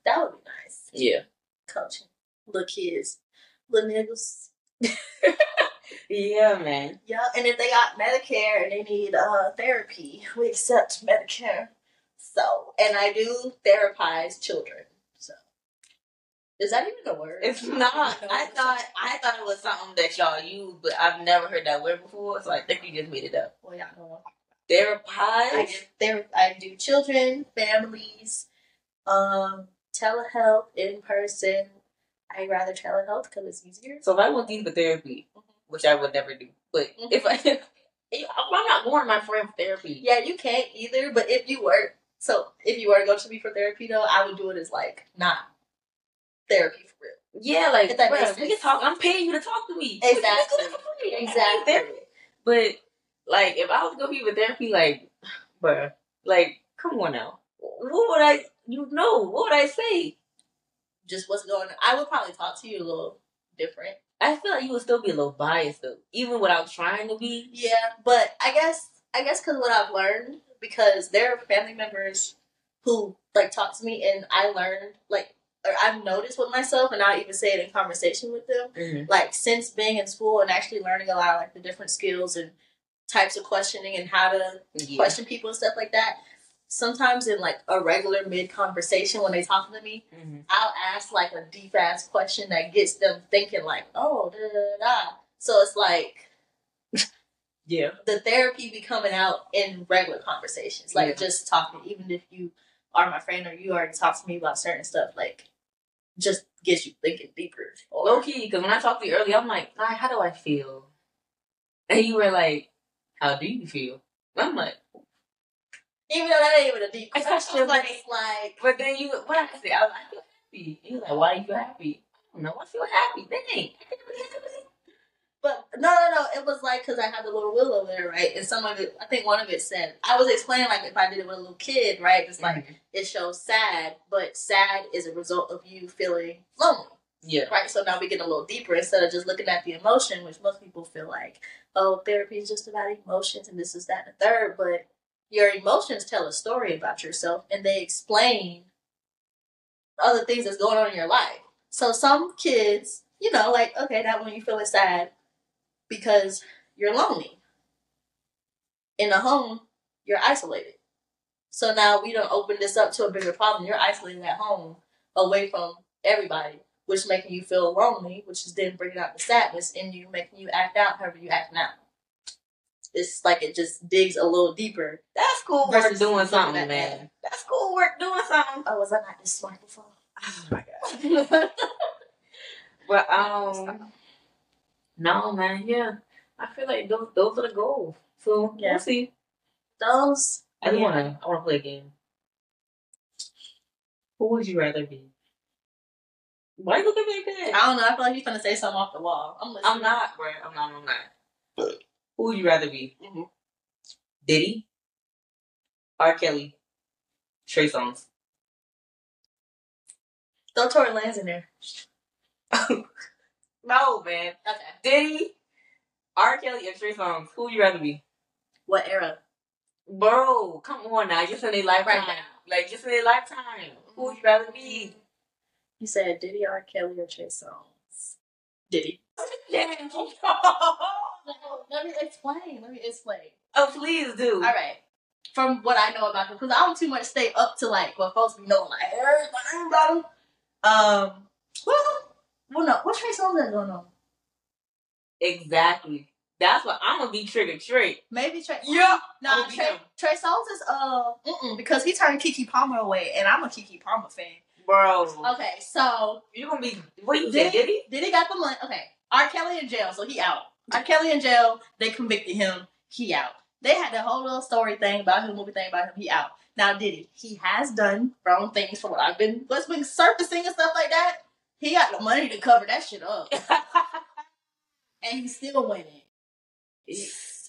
that would be nice. Yeah. Coaching little kids, little niggas. Yeah, man. Yeah, and if they got Medicare and they need uh therapy, we accept Medicare. So, and I do therapize children. Is that even a word? It's not. I thought. I thought it was something that y'all use, but I've never heard that word before, so I think you just made it up. Well, y'all know. I Therapize. do ther- I do children, families, um, telehealth in person. I rather telehealth because it's easier. So if I want these for therapy, which I would never do, but Mhm. if I, if I'm not going my friend for therapy. Yeah, you can't either. But if you were, so if you were to go to me for therapy, though, I would do it as like not therapy for real. Yeah, like If that makes we can talk. I'm paying you to talk to me. Exactly. We can do that for free. Ain't Exactly. therapy. But Like, if I was going to be with therapy, like, bruh, like, come on now. What would I, you know, what would I say? Just what's going on. I would probably talk to you a little different. I feel like you would still be a little biased, though, even without trying to be. Yeah, but I guess I guess because what I've learned because there are family members who like talk to me and I learned like or I've noticed with myself and I'll even say it in conversation with them Mm-hmm. like since being in school and actually learning a lot of like the different skills and types of questioning and how to Yeah. question people and stuff like that. Sometimes in like a regular mid conversation when they talk to me, hmm I'll ask like a deep ass question that gets them thinking like, oh, da da da. da. So it's like Yeah. the therapy be coming out in regular conversations, like Yeah. just talking. Even if you are my friend or you already talked to me about certain stuff, like just gets you thinking deeper. Or Low key, because when I talked to you earlier, I'm like, "Ah, how do I feel? And you were like, how do you feel? And I'm like, even though that ain't even a deep question, like- it's like but then you, what I say, I was like, I feel happy. And you was like, why are you feel happy? I don't know, I feel happy. Dang. Feel. But no, no, no. It was like because I had the little wheel over there, right? And some of it, I think one of it said, I was explaining like if I did it with a little kid, right? It's like Mhm. it shows sad, but sad is a result of you feeling lonely, yeah. right? So now we get a little deeper instead of just looking at the emotion, which most people feel like, oh, therapy is just about emotions and this is that and the third. But your emotions tell a story about yourself and they explain other things that's going on in your life. So some kids, you know, like okay, that when you feeling sad because you're lonely. In a home, you're isolated. So now we don't open this up to a bigger problem. You're isolated at home, away from everybody, which making you feel lonely, which is then bringing out the sadness in you, making you act out however you act now. It's like it just digs a little deeper. That's cool work doing something, man. that. That's cool work doing something. Oh, was I not this smart before? Oh my god. But um, no, man. Yeah, I feel like those those are the goals. So Yeah. we'll see. Those. I just Yeah. wanna I wanna play a game. Who would you rather be? Why you looking at me like I don't know. I feel like he's gonna say something off the wall. I'm listening. I'm not, bro. I'm not. I'm not. Who would you rather be? Mhm. Diddy, R. Kelly, Trey Songz. Throw Tory Lanez in there. no, man. Okay. Diddy, R. Kelly, and Trey Songz. Who would you rather be? What era? Bro, come on now. Just in their lifetime. Right now. Like, just in their lifetime. Who would you rather be? You said Diddy, R. Kelly, or Trey Songz. Diddy. Yeah. Let me explain. Let me explain. oh, please do. All right. From what I know about them, because I don't too much stay up to like what folks be knowing, like everything about them. Um. Well, well, no. What Trey Songz got going on? Exactly. That's what I'm gonna be triggered straight. Maybe Trey. Yeah. Nah, Trey, him. Trey Songz is uh mm-mm, because he turned Keke Palmer away, and I'm a Keke Palmer fan. Bro. Okay, so You're gonna be. What you said, Diddy, Diddy? Diddy got the money. Okay, R. Kelly in jail, so he out. R. Kelly in jail. They convicted him. He out. They had the whole little story thing about him, movie thing about him. He out. Now Diddy, he has done wrong things from what I've been what's been surfacing and stuff like that. He got the money to cover that shit up, and he's still winning.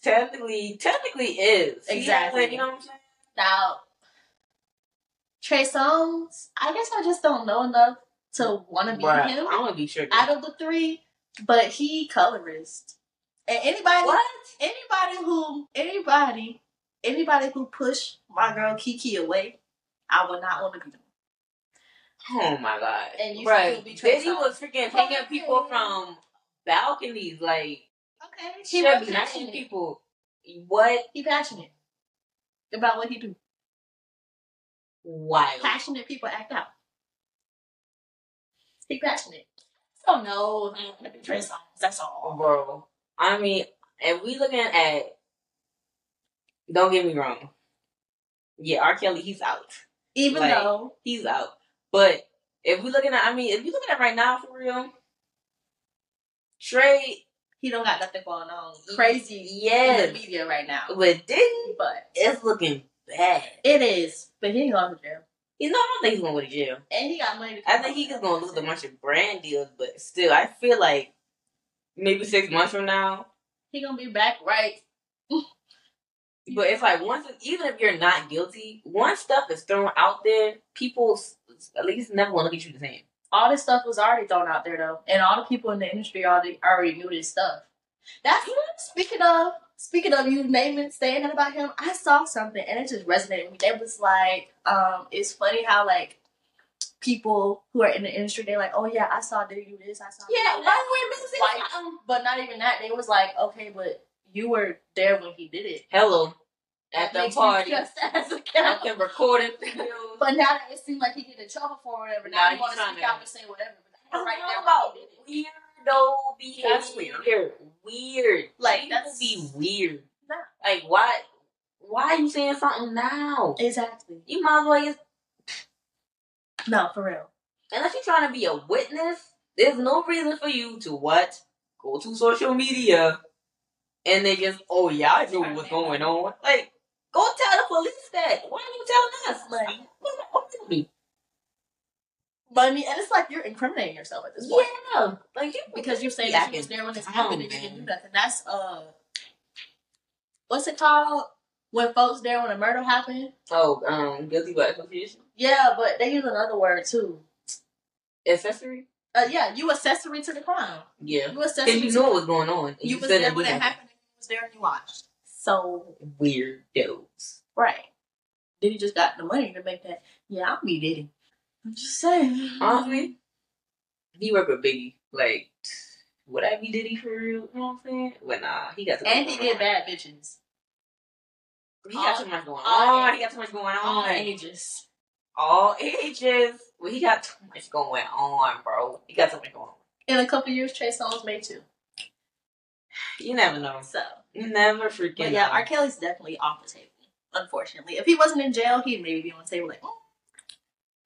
technically, technically is. Exactly. Yeah, you know what I'm saying? Now, Trey Songz, I guess I just don't know enough to want to be Bruh, him I'm gonna be sure. out of the three, but he colorist. And anybody, what? anybody who, anybody, anybody who push my girl Keke away, I would not want to be them. Oh my god. And you Bruh, still be Diddy Songz. was freaking hanging people from balconies, like Okay, he he was was passionate. people. What? He passionate about what he do. Why? Passionate people act out. He passionate. So no, I ain't gonna be Trey Songz. That's all. bro. I mean, if we looking at, don't get me wrong. Yeah, R. Kelly, he's out. Even Like- though He's out. But if we looking at, I mean, if you looking at right now for real, Trey, he don't got nothing going on mm-hmm. crazy in yes, the media right now. but Diddy, But it's looking bad. it is. But he ain't going to jail. You know, I don't think he's gonna go to jail. And he got money to I think he's gonna lose a bunch of brand deals, but still, I feel like maybe six months from now, He gonna be back right. But it's like once, even if you're not guilty, once stuff is thrown out there, people s- at least never want to look at you the same. all this stuff was already thrown out there though, and all the people in the industry already already knew this stuff. That's what. speaking of speaking of you naming saying that about him. I saw something and it just resonated with me. They was like, um, it's funny how like people who are in the industry they're like, oh yeah, I saw Diddy do this, I saw Diddy Yeah, do why that. we say Like- something? But not even that. They was like, okay, but you were there when he did it Hello, at the Makes party, just as at accountable. the recording videos. But now that it seems like he get in trouble for whatever, Now now you you want to tryna- speak out and say whatever. But I'm right talking there about when he did weirdo That's behavior. Weird. Like, People that's- be weird. Nah. Like why? Why are you saying something now? Exactly. You might as well just No, for real. unless you're trying to be a witness, there's no reason for you to what? Go to social media and they just, oh yeah, I knew what's going on. Like, go tell the police that. Why are you telling us? Like- what, what do you do? But I mean, and it's like you're incriminating yourself at this point Yeah, like you because you're saying Yeah, that you was there when this I happened and you didn't do nothing. That's uh, what's it called when folks there when a murder happened? Oh, um, guilty by association, Yeah, but they use another word too. accessory. Uh, yeah, you accessory to the crime. Yeah, You accessory. because you to know what was going on. and you was said there it when it happened. and You was there and you watched. So Weirdos. right, Diddy just got the money to make that. Yeah, I'll be Diddy. I'm just saying. Honestly, he worked with Biggie. Like, would I be Diddy for real? You know what I'm saying? But nah, he got too and much he going get on. bad bitches. He got all- too much going on. age- He got too much going on. All ages. All ages. Well, he got too much going on, bro. He got too much going on. In a couple years, Trey Songz made too. You never know. So, You never forget. but yeah. R. Kelly's definitely off the table. Unfortunately, if he wasn't in jail, he'd maybe be on the table like, oh,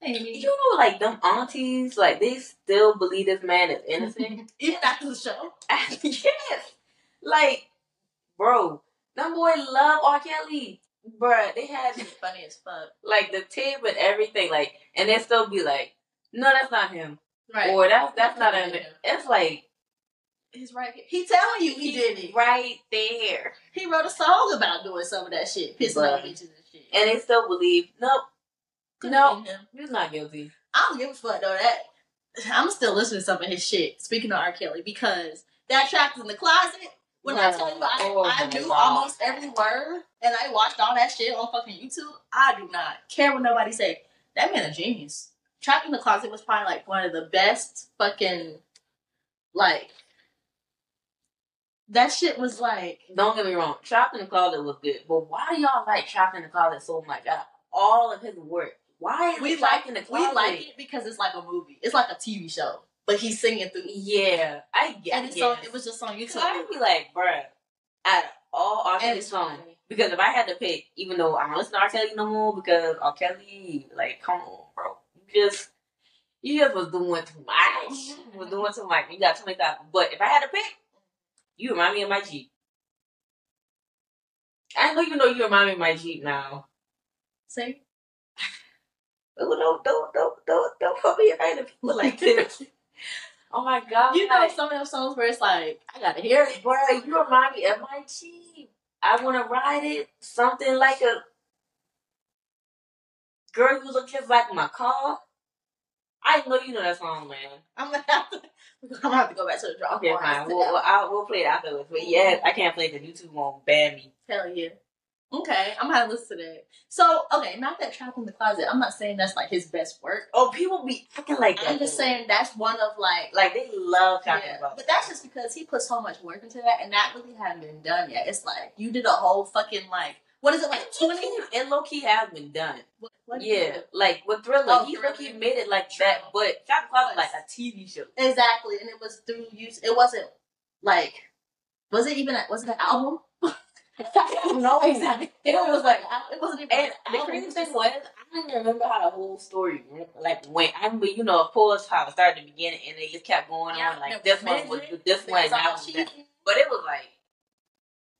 maybe. You know, like them aunties, like they still believe this man is innocent. Even after the show. yes, like, bro, them boy love R. Kelly, bruh. They had It's funny as fuck. like the tape and everything, like, and they still be like, no, that's not him, Right. or that's that's not That's not him. It's like He's right here. He telling you he did it. right there, He wrote a song about doing some of that shit, pissing Bruh. bitches and shit. and they still believe, nope, no, been he's not guilty. I don't give a fuck though. That I'm still listening to some of his shit. Speaking of R. Kelly, because that track in the closet. When I tell you I, Oh I knew God. almost every word and I watched all that shit on fucking YouTube, I do not care what nobody say. That man a genius. Trapped in the Closet was probably like one of the best fucking like that shit was like Don't get me wrong, Trapped in the Closet was good, but why do y'all like Trapped in the Closet so much? Out all of his work, why is we like in the we Closet? like it because it's like a movie. It's like a TV show. But he's singing through Yeah, I get and it's it. on, it was just on YouTube. I'd be like, bruh, out of all R. Kelly songs, because if I had to pick, even though I don't listen to R. Kelly no more, because R. Kelly, like, come on, bro, you just, you just was doing too much. Was doing too much. You got too many thoughts. But if I had to pick, you remind me of my Jeep. I know you know you remind me of my Jeep now. Say. Oh, don't, don't, don't, don't, don't put me in front of people like this. oh my god. You know some of those songs where it's like, I gotta hear it. Bro, you remind me of my Jeep. I want to ride it. Something like a girl you look just like my car. I know you know that song, man. I'm gonna have to I'm gonna have to go back to the drawing Okay, board. fine. We'll, we'll, I'll, we'll play it afterwards. But yeah, I can't play it because YouTube won't ban me. Hell yeah. Okay, I'm gonna listen to that. So, okay, not that Trapped in the Closet. I'm not saying that's like his best work. Oh, people be acting like that. I'm just saying that's one of like Like, they love talking yeah, about but that's just because he put so much work into that, and that really hadn't been done yet. It's like you did a whole fucking like what is it like twenty? And low key has been done. What, what Yeah, like with Thriller, Oh, he low key made it like True. that, but Shot Closet like a TV show. exactly, and it was through use. It wasn't like was it even a, was it an album? no, exactly. It was like it wasn't even. And an the crazy thing was, I didn't remember how the whole story went- like went. I remember, you know, of course, how it started at the beginning, and it just kept going Yeah, on. Like this one was this one, that was that. But it was like,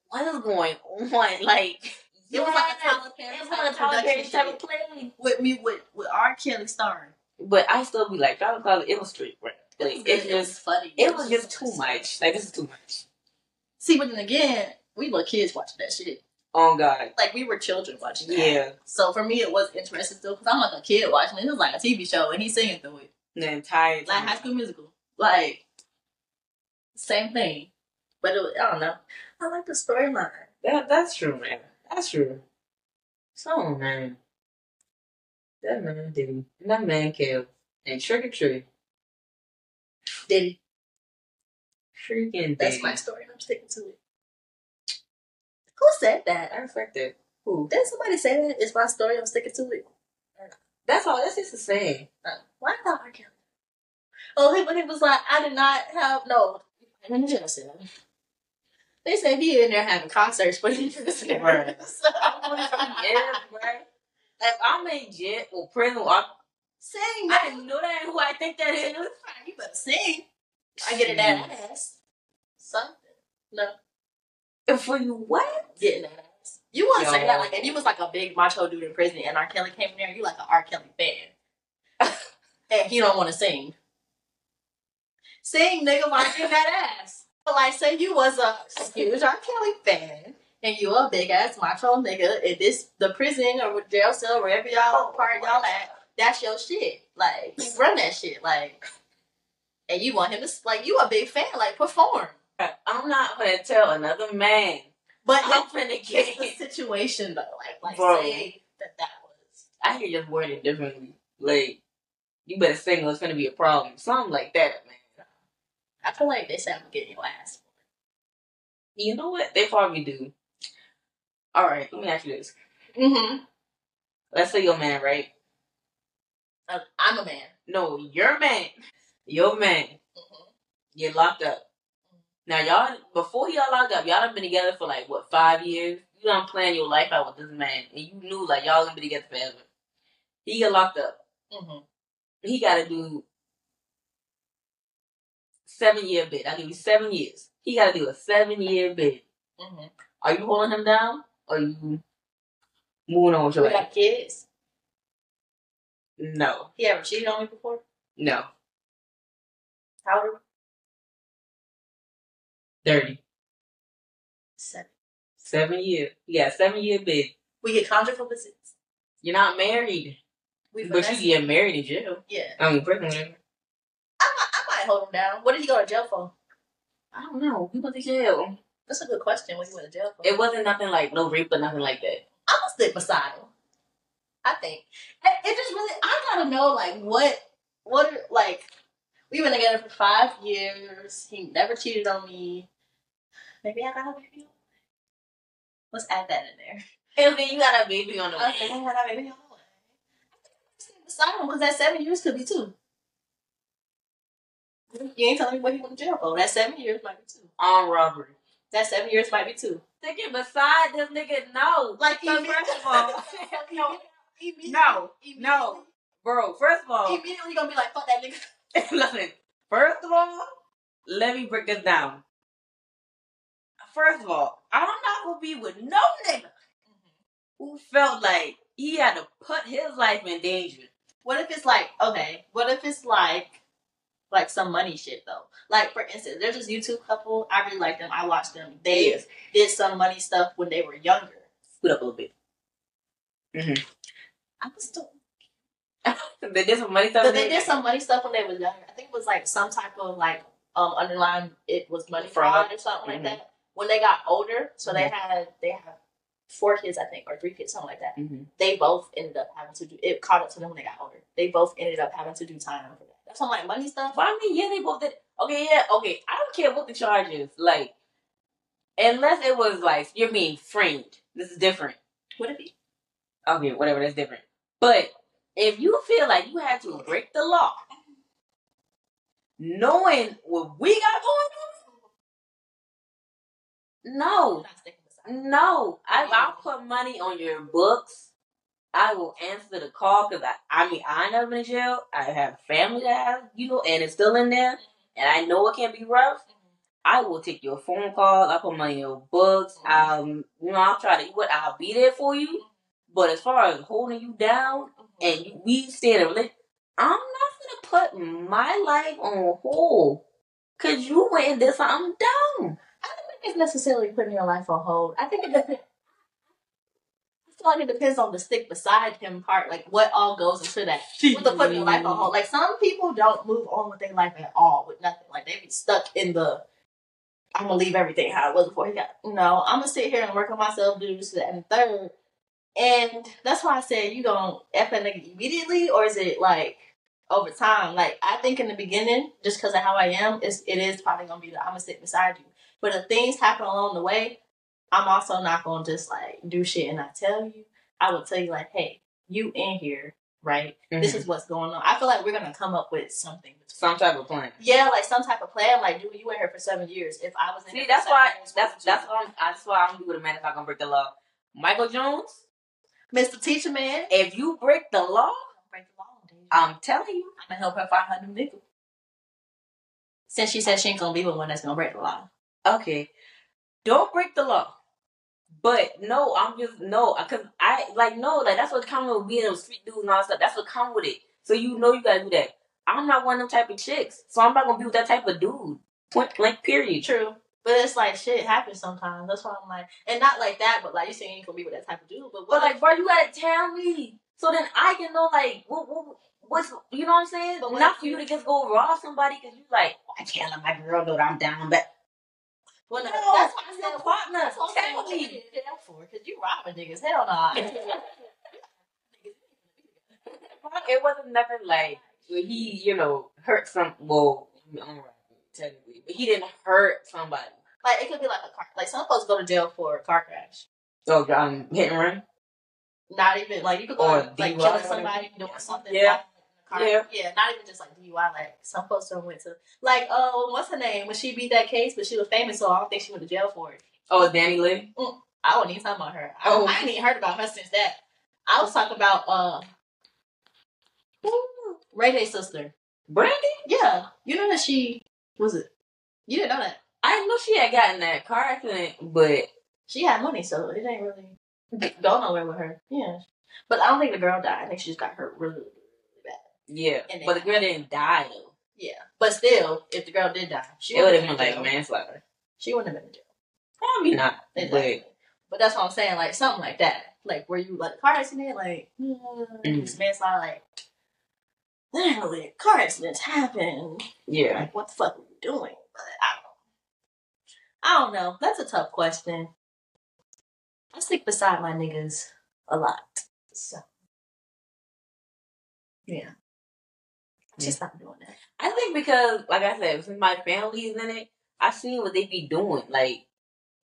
what is going on? Like It was like a yes, Tyler Perry It was type like a Tyler Perry production type shit. of play. with me with with R. Kelly starring. But I still be like, Shot Closet, it was straight, bro. It Like was, it good. it was just, funny. it was just too much. Like this is too much. See, but then again, we were kids watching that shit. Oh God. Like we were children watching that. Yeah. So for me, it was interesting still because I'm like a kid watching it. It was like a TV show, and he's singing through it, The entire like. High School Musical, like same thing. But it was, I don't know. I like the storyline. That that's true, man. That's true. So man. That man did that man killed. And trick or treat. Diddy. Freaking That's my story, I'm sticking to it. Who said that? I respect that. Who? Did somebody say that? It's my story. I'm sticking to it. That's all that's just the same. Uh, Why not R. Kelly? Oh, he, when he was like, I did not have no. In the jail cell. They said he in there having concerts, but he was there. Right. So- I'm like, yeah, right. If I'm in jail or prison, I, Sing, I man. didn't know that who I think that is. You better sing. I get in that ass. Something. No, And for you, what? getting that ass. You want to say that like if you was like a big macho dude in prison and R. Kelly came in there, you like an R. Kelly fan, and he don't want to sing. Sing, nigga, while getting that ass. Like, say you was a huge R. Kelly fan, and you a big ass macho nigga in this the prison or jail cell wherever y'all oh, part y'all at. That's your shit. Like you run that shit. Like, and you want him to like you a big fan. Like perform. Uh, I'm not gonna tell another man. But I'm finna get. the situation though. Like, like Bro. say that that was. I hear just word it differently. Like, you better sing or it's gonna be a problem. Something like that, man. I feel like they said I'm getting your ass. You know what? They probably do. All right, let me ask you this. Mm-hmm. Let's say your man, right? I'm a man. No, your man. Your man. Mm-hmm. Get locked up. Now, y'all, before got locked up, y'all done been together for like, what, five years? You done plan your life out with this man, and you knew, like, y'all gonna be together forever. He get locked up. Mm-hmm. He gotta do seven year bid. I'll give you seven years. He gotta do a seven year bid. Mm-hmm. Are you holding him down? Or are you moving on with your We life? got kids. No. He ever cheated on me before? No. How old? are we? 30. Seven. Seven year. Yeah, seven year bid. We get conjugal visits. You're not married. We But you get married in jail. Yeah. I mean, prison. Might, hold him down. What did he go to jail for? I don't know. He went to jail. That's a good question. What he went to jail for? It wasn't nothing like no rape or nothing like that. I'm gonna stick beside him. I think it, it just really. I gotta know like what what like we've been together for five years. He never cheated on me. Maybe I got a baby. on the way. Let's add that in there. And then you got a baby on the way. I got a baby on the way. I think I'm gonna stick beside him because that seven years could be two. You ain't telling me what he went to jail for. That seven years might be two. On robbery. That seven years might be two. Thinking beside this nigga, no. Like So first of all, no, No, no. bro. First of all, immediately gonna be like, fuck that nigga. listen. First of all, let me break this down. First of all, I'm not gonna be with no nigga who felt like he had to put his life in danger. What if it's like okay? What if it's like like some money shit though? Like for instance, there's this YouTube couple. I really like them. I watched them. They Yes. did some money stuff when they were younger. Scoot up a little bit. I was still. they did some money stuff. But they did some money stuff when they was younger. I think it was like some type of like um underlying it was money Fraud. fraud or something Mhm. like that. When they got older, so they Mhm. had they have four kids, I think, or three kids, something like that. Mm-hmm. They both ended up having to do it. Caught up to them when they got older. They both ended up having to do time for that. That's some like money stuff. But I mean, yeah, they both did. Okay, yeah, okay. I don't care what the charge is. Like, unless it was like you're being framed. This is different. Would it be? Okay, whatever, that's different. But if you feel like you had to break the law, knowing what we got going on, no, I'm not sticking beside. no. I, I'll put money on your books. I will answer the call because I, I mean, I never been in jail. I have family that has, you know, and it's still in there, and I know it can be rough. I will take your phone call. I put money in your books. Um, you know, I'll try to. What I'll be there for you. But as far as holding you down and you, we stay in a relationship, I'm not gonna put my life on hold because you went and did something dumb. Think it's necessarily putting your life on hold. I think it depends. I feel like it depends on the stick beside him part, like what all goes into that. What the putting your life on hold. Like some people don't move on with their life at all with nothing. Like they be stuck in the I'm gonna leave everything how it was before he got no, I'm gonna sit here and work on myself, do this, and third. And that's why I said you gonna F that nigga immediately or is it like over time? Like I think in the beginning, just because of how I am, it's, it is probably gonna be that I'm gonna sit beside you. But if things happen along the way, I'm also not gonna just like do shit and not tell you. I would tell you like, hey, you in here, right? This is mm-hmm. what's going on. I feel like we're gonna come up with something. some type of plan. Yeah, like some type of plan. Like, dude, you were here for seven years. If I was in See, here that's why years, that's that's why I'm, that's why I'm doing a man if I can break the law. Michael Jones. Mr. Teacher Man. if you break the law, Break the law, dude. I'm telling you, I'm gonna help her find her new nigga. Since she said she ain't gonna be the one that's gonna break the law. Okay, don't break the law. But no, I'm just no, cause I like no, like that's what comes with being a street dude and all that stuff. That's what comes with it. So you know you gotta do that. I'm not one of them type of chicks, so I'm not gonna be with that type of dude. Point blank, period. True. But it's like shit happens sometimes. That's why I'm like, and not like that, but like you saying you ain't gonna be with that type of dude. But But like, bro, you gotta tell me so then I can know like what, what what's you know what I'm saying. But Not for you you- to just go raw somebody because you like oh, I can't let my girl know that I'm down, but Well, no, No, that's why I said your partner. That's what I'm saying. Tell What you me. to jail for? Because you robbing niggas. Hell no. it wasn't nothing like where he you know hurt some. Well, I'm right, technically, but he didn't hurt somebody. like it could be like a car. Like some folks go to jail for a car crash. So um, hit and run. Not even like you could go Or like killing somebody, doing something. Yeah. like, in the car. Yeah. yeah. Not even just like DUI. Like some folks don't went to like uh what's her name when she beat that case, but she was famous, so I don't think she went to jail for it. Oh, Danny Lee. I don't even talking about her. I, Oh. I ain't even heard about her since that. I was talking about uh Ray J's sister. Brandy. Yeah, you know that she was it. You didn't know that I know she had gotten that car accident, but she had money, so it ain't really go nowhere with her. Yeah, but I don't think the girl died. I think she just got hurt really. Yeah, but the girl didn't die though. Yeah, but still, if the girl did die, she It would have been like manslaughter. She wouldn't have been in jail. Probably not, Exactly. But that's what I'm saying, like something like that, like where you like car accident, like mm, Mhm. this manslaughter, like literally car accidents happen. yeah. Like what the fuck are you doing? But I don't know. I don't know. That's a tough question. I stick beside my niggas a lot, so yeah. I just stop doing that. I think because, like I said, since my family is in it, I seen what they be doing. Like,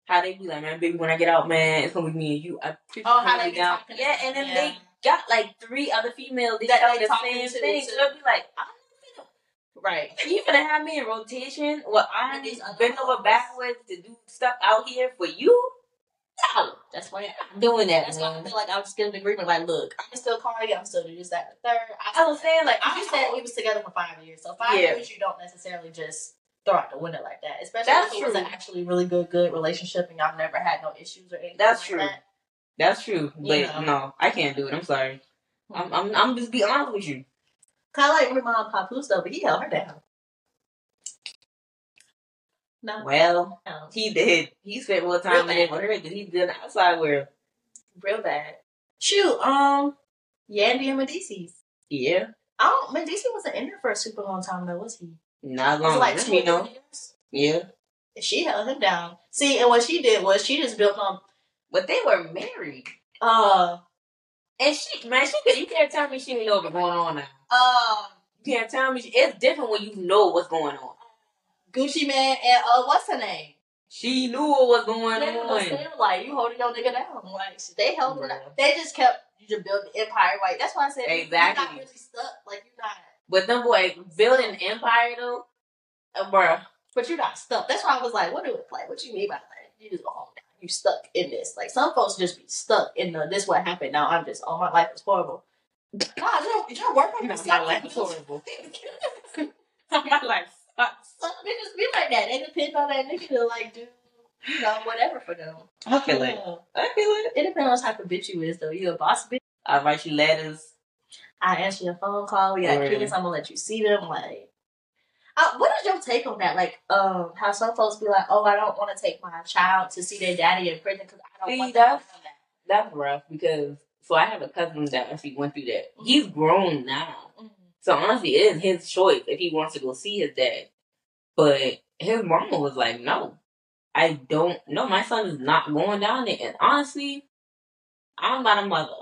how they be like, man, baby, when I get out, man, it's gonna be me and you. I Oh, how they be down. talking Yeah, and then yeah. they got like three other females. They That they the same to, thing. So they'll be like, I'm Right. you finna have me in rotation? Well, I'm bend over backwards to do stuff out here for you. That's why. I'm doing that, That's why I feel like I was just getting an agreement. Like, look, I'm still calling you. I'm still doing this, that, the third. I was saying, like, I, you said, we was together for five years. So five Yeah. years, you don't necessarily just throw out the window like that. Especially That's if it was an actually really good, good relationship, and y'all never had no issues or anything. That's like true. That. That's true, but You know. no, I can't do it. I'm sorry. I'm, I'm, I'm just be honest with you. Kind of like my mom Papoose though, but he held her down. No, Well, no, he did. He spent more time in it with her than he did in the outside world. real bad. Shoot, um, Yandy and Mendeecees. Yeah, I don't. Mendeecees wasn't in there for a super long time though, was he? not long like two know. years? Yeah, She held him down. See, and what she did was she just built on but they were married, uh and she, man, she could. You can't tell me she didn't know what's going on now. Uh. You can't tell me she, it's different when you know what's going on. Gucci Mane and uh what's her name? She knew what was going They on. like you holding your nigga down. Like they held him down. They just kept you just build the empire right. That's why I said exactly. you're not really stuck. Like you're not But them boy building an empire though, uh, bruh. but you're not stuck. That's why I was like, what do it like? What you mean by that? You just go home down. You stuck in this. Like some folks just be stuck in the this what happened. Now I'm just oh my life is horrible. Nah, your your work on My yourself. life is horrible. My life Some bitches be like that. They depend on that nigga to like do, you know, whatever for them. I feel it. I feel it. It depends on what type of bitch you is though. You a boss bitch. I write you letters. I answer your phone call. We got Right. kids. I'm gonna let you see them. Like, uh, what is your take on that? Like, um, how some folks be like, "Oh, I don't want to take my child to see their daddy in prison because I don't See, want that's- that." that's rough because so I have a cousin that actually went through that. He's grown now. So honestly, it is his choice if he wants to go see his dad. But his mama was like, no, I don't know. My son is not going down there. And honestly, I'm not a mother.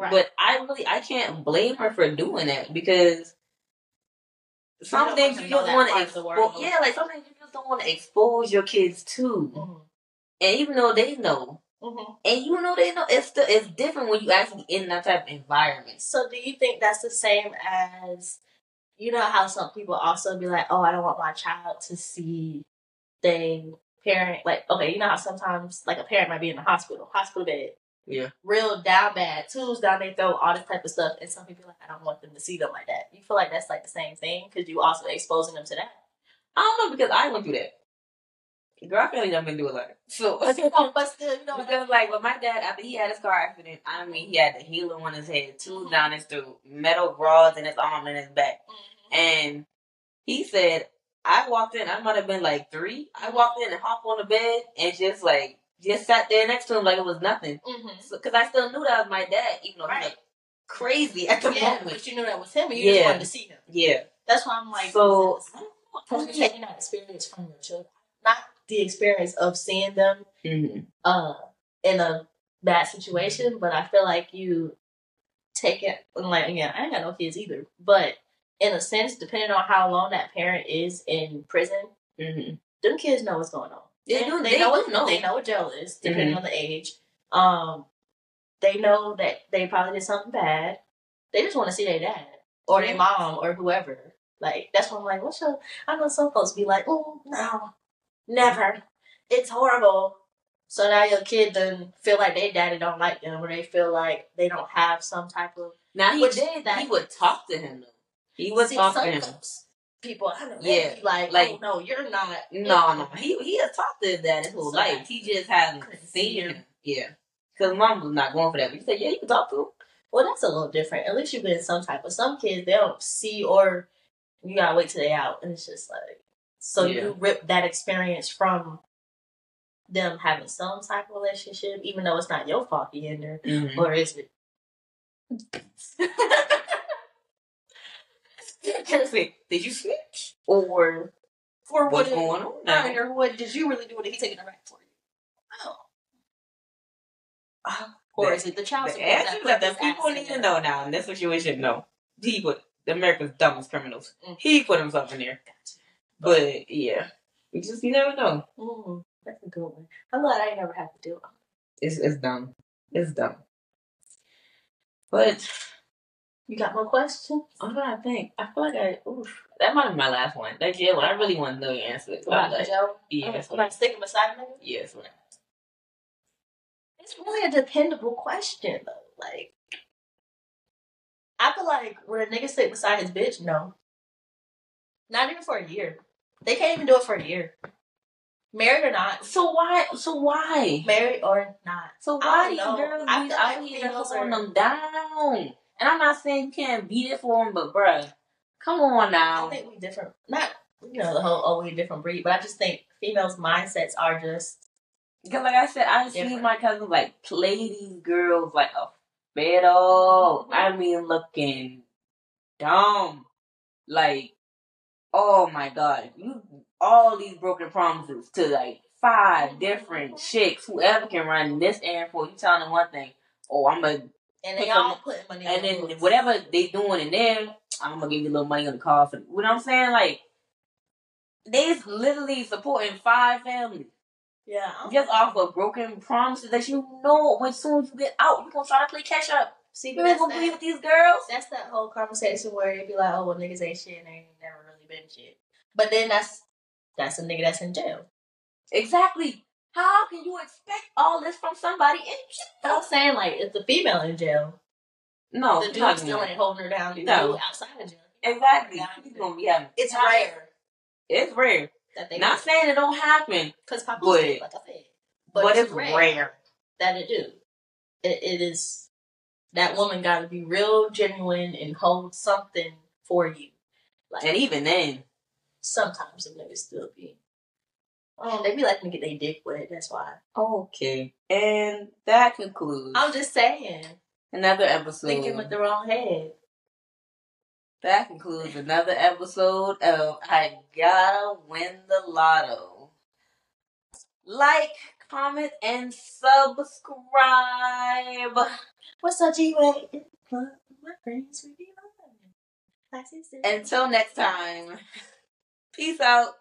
Right. But I really, I can't blame her for doing that because some things you just want to expose. Yeah, like some things you just don't want to expose your kids to. Mhm. And even though they know, Mhm. and you know they know, it's still it's different when you actually in that type of environment. So, do you think that's the same as you know how some people also be like, "Oh, I don't want my child to see they parent." Like, okay, you know how sometimes like a parent might be in the hospital, hospital bed, Yeah. real down bad, tools down their throat, all this type of stuff, and some people are like, "I don't want them to see them like that." You feel like that's like the same thing because you also exposing them to that. I don't know because I went through that. Girl, I feel like I've been through a lot. So Oh, but still, you know, what I Because like with my dad, after he had his car accident, I mean he had the helium on his head, tools mm-hmm. down his throat, metal rods in his arm and his back. Mhm. And he said, I walked in, I might have been like three. I mm-hmm. walked in and hopped on the bed and just like just sat there next to him like it was nothing. Mm-hmm. Because I still knew that was my dad, even though he Right. was crazy at the Yeah, moment. but you knew that was him, and you just Yeah. wanted to see him. Yeah. That's why I'm like, So- because you're taking that experience from your children, the experience of seeing them hmm uh in a bad situation, but I feel like you take it and like again, I ain't got no kids either, but in a sense, depending on how long that parent is in prison, hmm them kids know what's going on. They do- They, they know what know. they know what jail is, depending Mhm. on the age. Um, they know that they probably did something bad. They just want to see their dad or their mom or whoever. Like that's why I'm like, what's your? I know some folks be like, oh no, never. It's horrible. So now your kid doesn't feel like their daddy don't like them, or they feel like they don't have some type of. Now he did that- he would talk to him. He would See, talk to him. People, I know, Yeah, like, like- oh no, you're not. No, no, he he has talked to his dad his whole So life. He just hasn't seen him. him. Yeah, because mom was not going for that. But he said, yeah, you can talk to him. Well, that's a little different. At least you've been some type of. Some kids they don't see or you gotta wait till they out, and it's just like so Yeah. you rip that experience from them having some type of relationship, even though it's not your fault in Mm-hmm. or is it? Seriously, did you switch or For what's what? going on now? Right, or what did you really do? Or did he taking it back for you? Oh. Uh, Or is it the child The support that answer that the people need to know now in this situation. No, he put the America's dumbest criminals. Mm. He put himself in there. But yeah, you just you never know. Mm, that's a good one. I'm glad I never had to do it. It's it's dumb. It's dumb. But You got more questions? I'm trying to think. I feel like I oof. That might be my last one. That jail one. I really want to know your answer. About like, Joe? yeah, I'm sticking beside him. Yeah, that's what. It's really a dependable question though. Like, I feel like when a nigga sit beside his bitch, no, not even for a year. They can't even do it for a year. Married or not, So why? So why? married or not. So why don't these know. girls I be feel out like here females holding are- them down? And I'm not saying you can't beat it for them, but bruh, come on now. I think we different. Not you know the whole oh we a different breed, but I just think females' mindsets are just Because like I said, I seen Different. my cousins like play these girls like a fiddle. Mhm. I mean, looking dumb. Like, oh my god, you all these broken promises to like five different chicks, whoever can run this errand for you, telling them one thing. Oh, I'm gonna, and they all putting money. and then books. whatever they doing in there, I'm gonna give you a little money on the car for. You know what I'm saying? Like, they's literally supporting five families. Yeah, I'm- Just off of broken promises that you know when soon as you get out, you're gonna try to play catch up. See, You but ain't gonna that- be with these girls. that's that whole conversation where it'd be like, oh, well, niggas ain't shit and they ain't never been shit. But then that's that's a nigga that's in jail. Exactly. How can you expect all this from somebody in But I'm saying, like, it's a female in jail, No, the dude still ain't holding her down. The No. outside of jail. Exactly. He's gonna be having. It's time. rare It's rare. that they Not saying it don't happen, because Papa's but- like I said. but, it's rare. that it do. It, it is that woman got to be real genuine and hold something for you. Like And even then, sometimes the niggas still be Oh, they be liking to get their dick wet. That's why. Okay. And that concludes I'm just saying. another episode. Thinking with the wrong head. That concludes another episode of I Gotta Win the Lotto. Like, comment, and subscribe. What's up, G-Way? My friends will be mine. Until next time, peace out.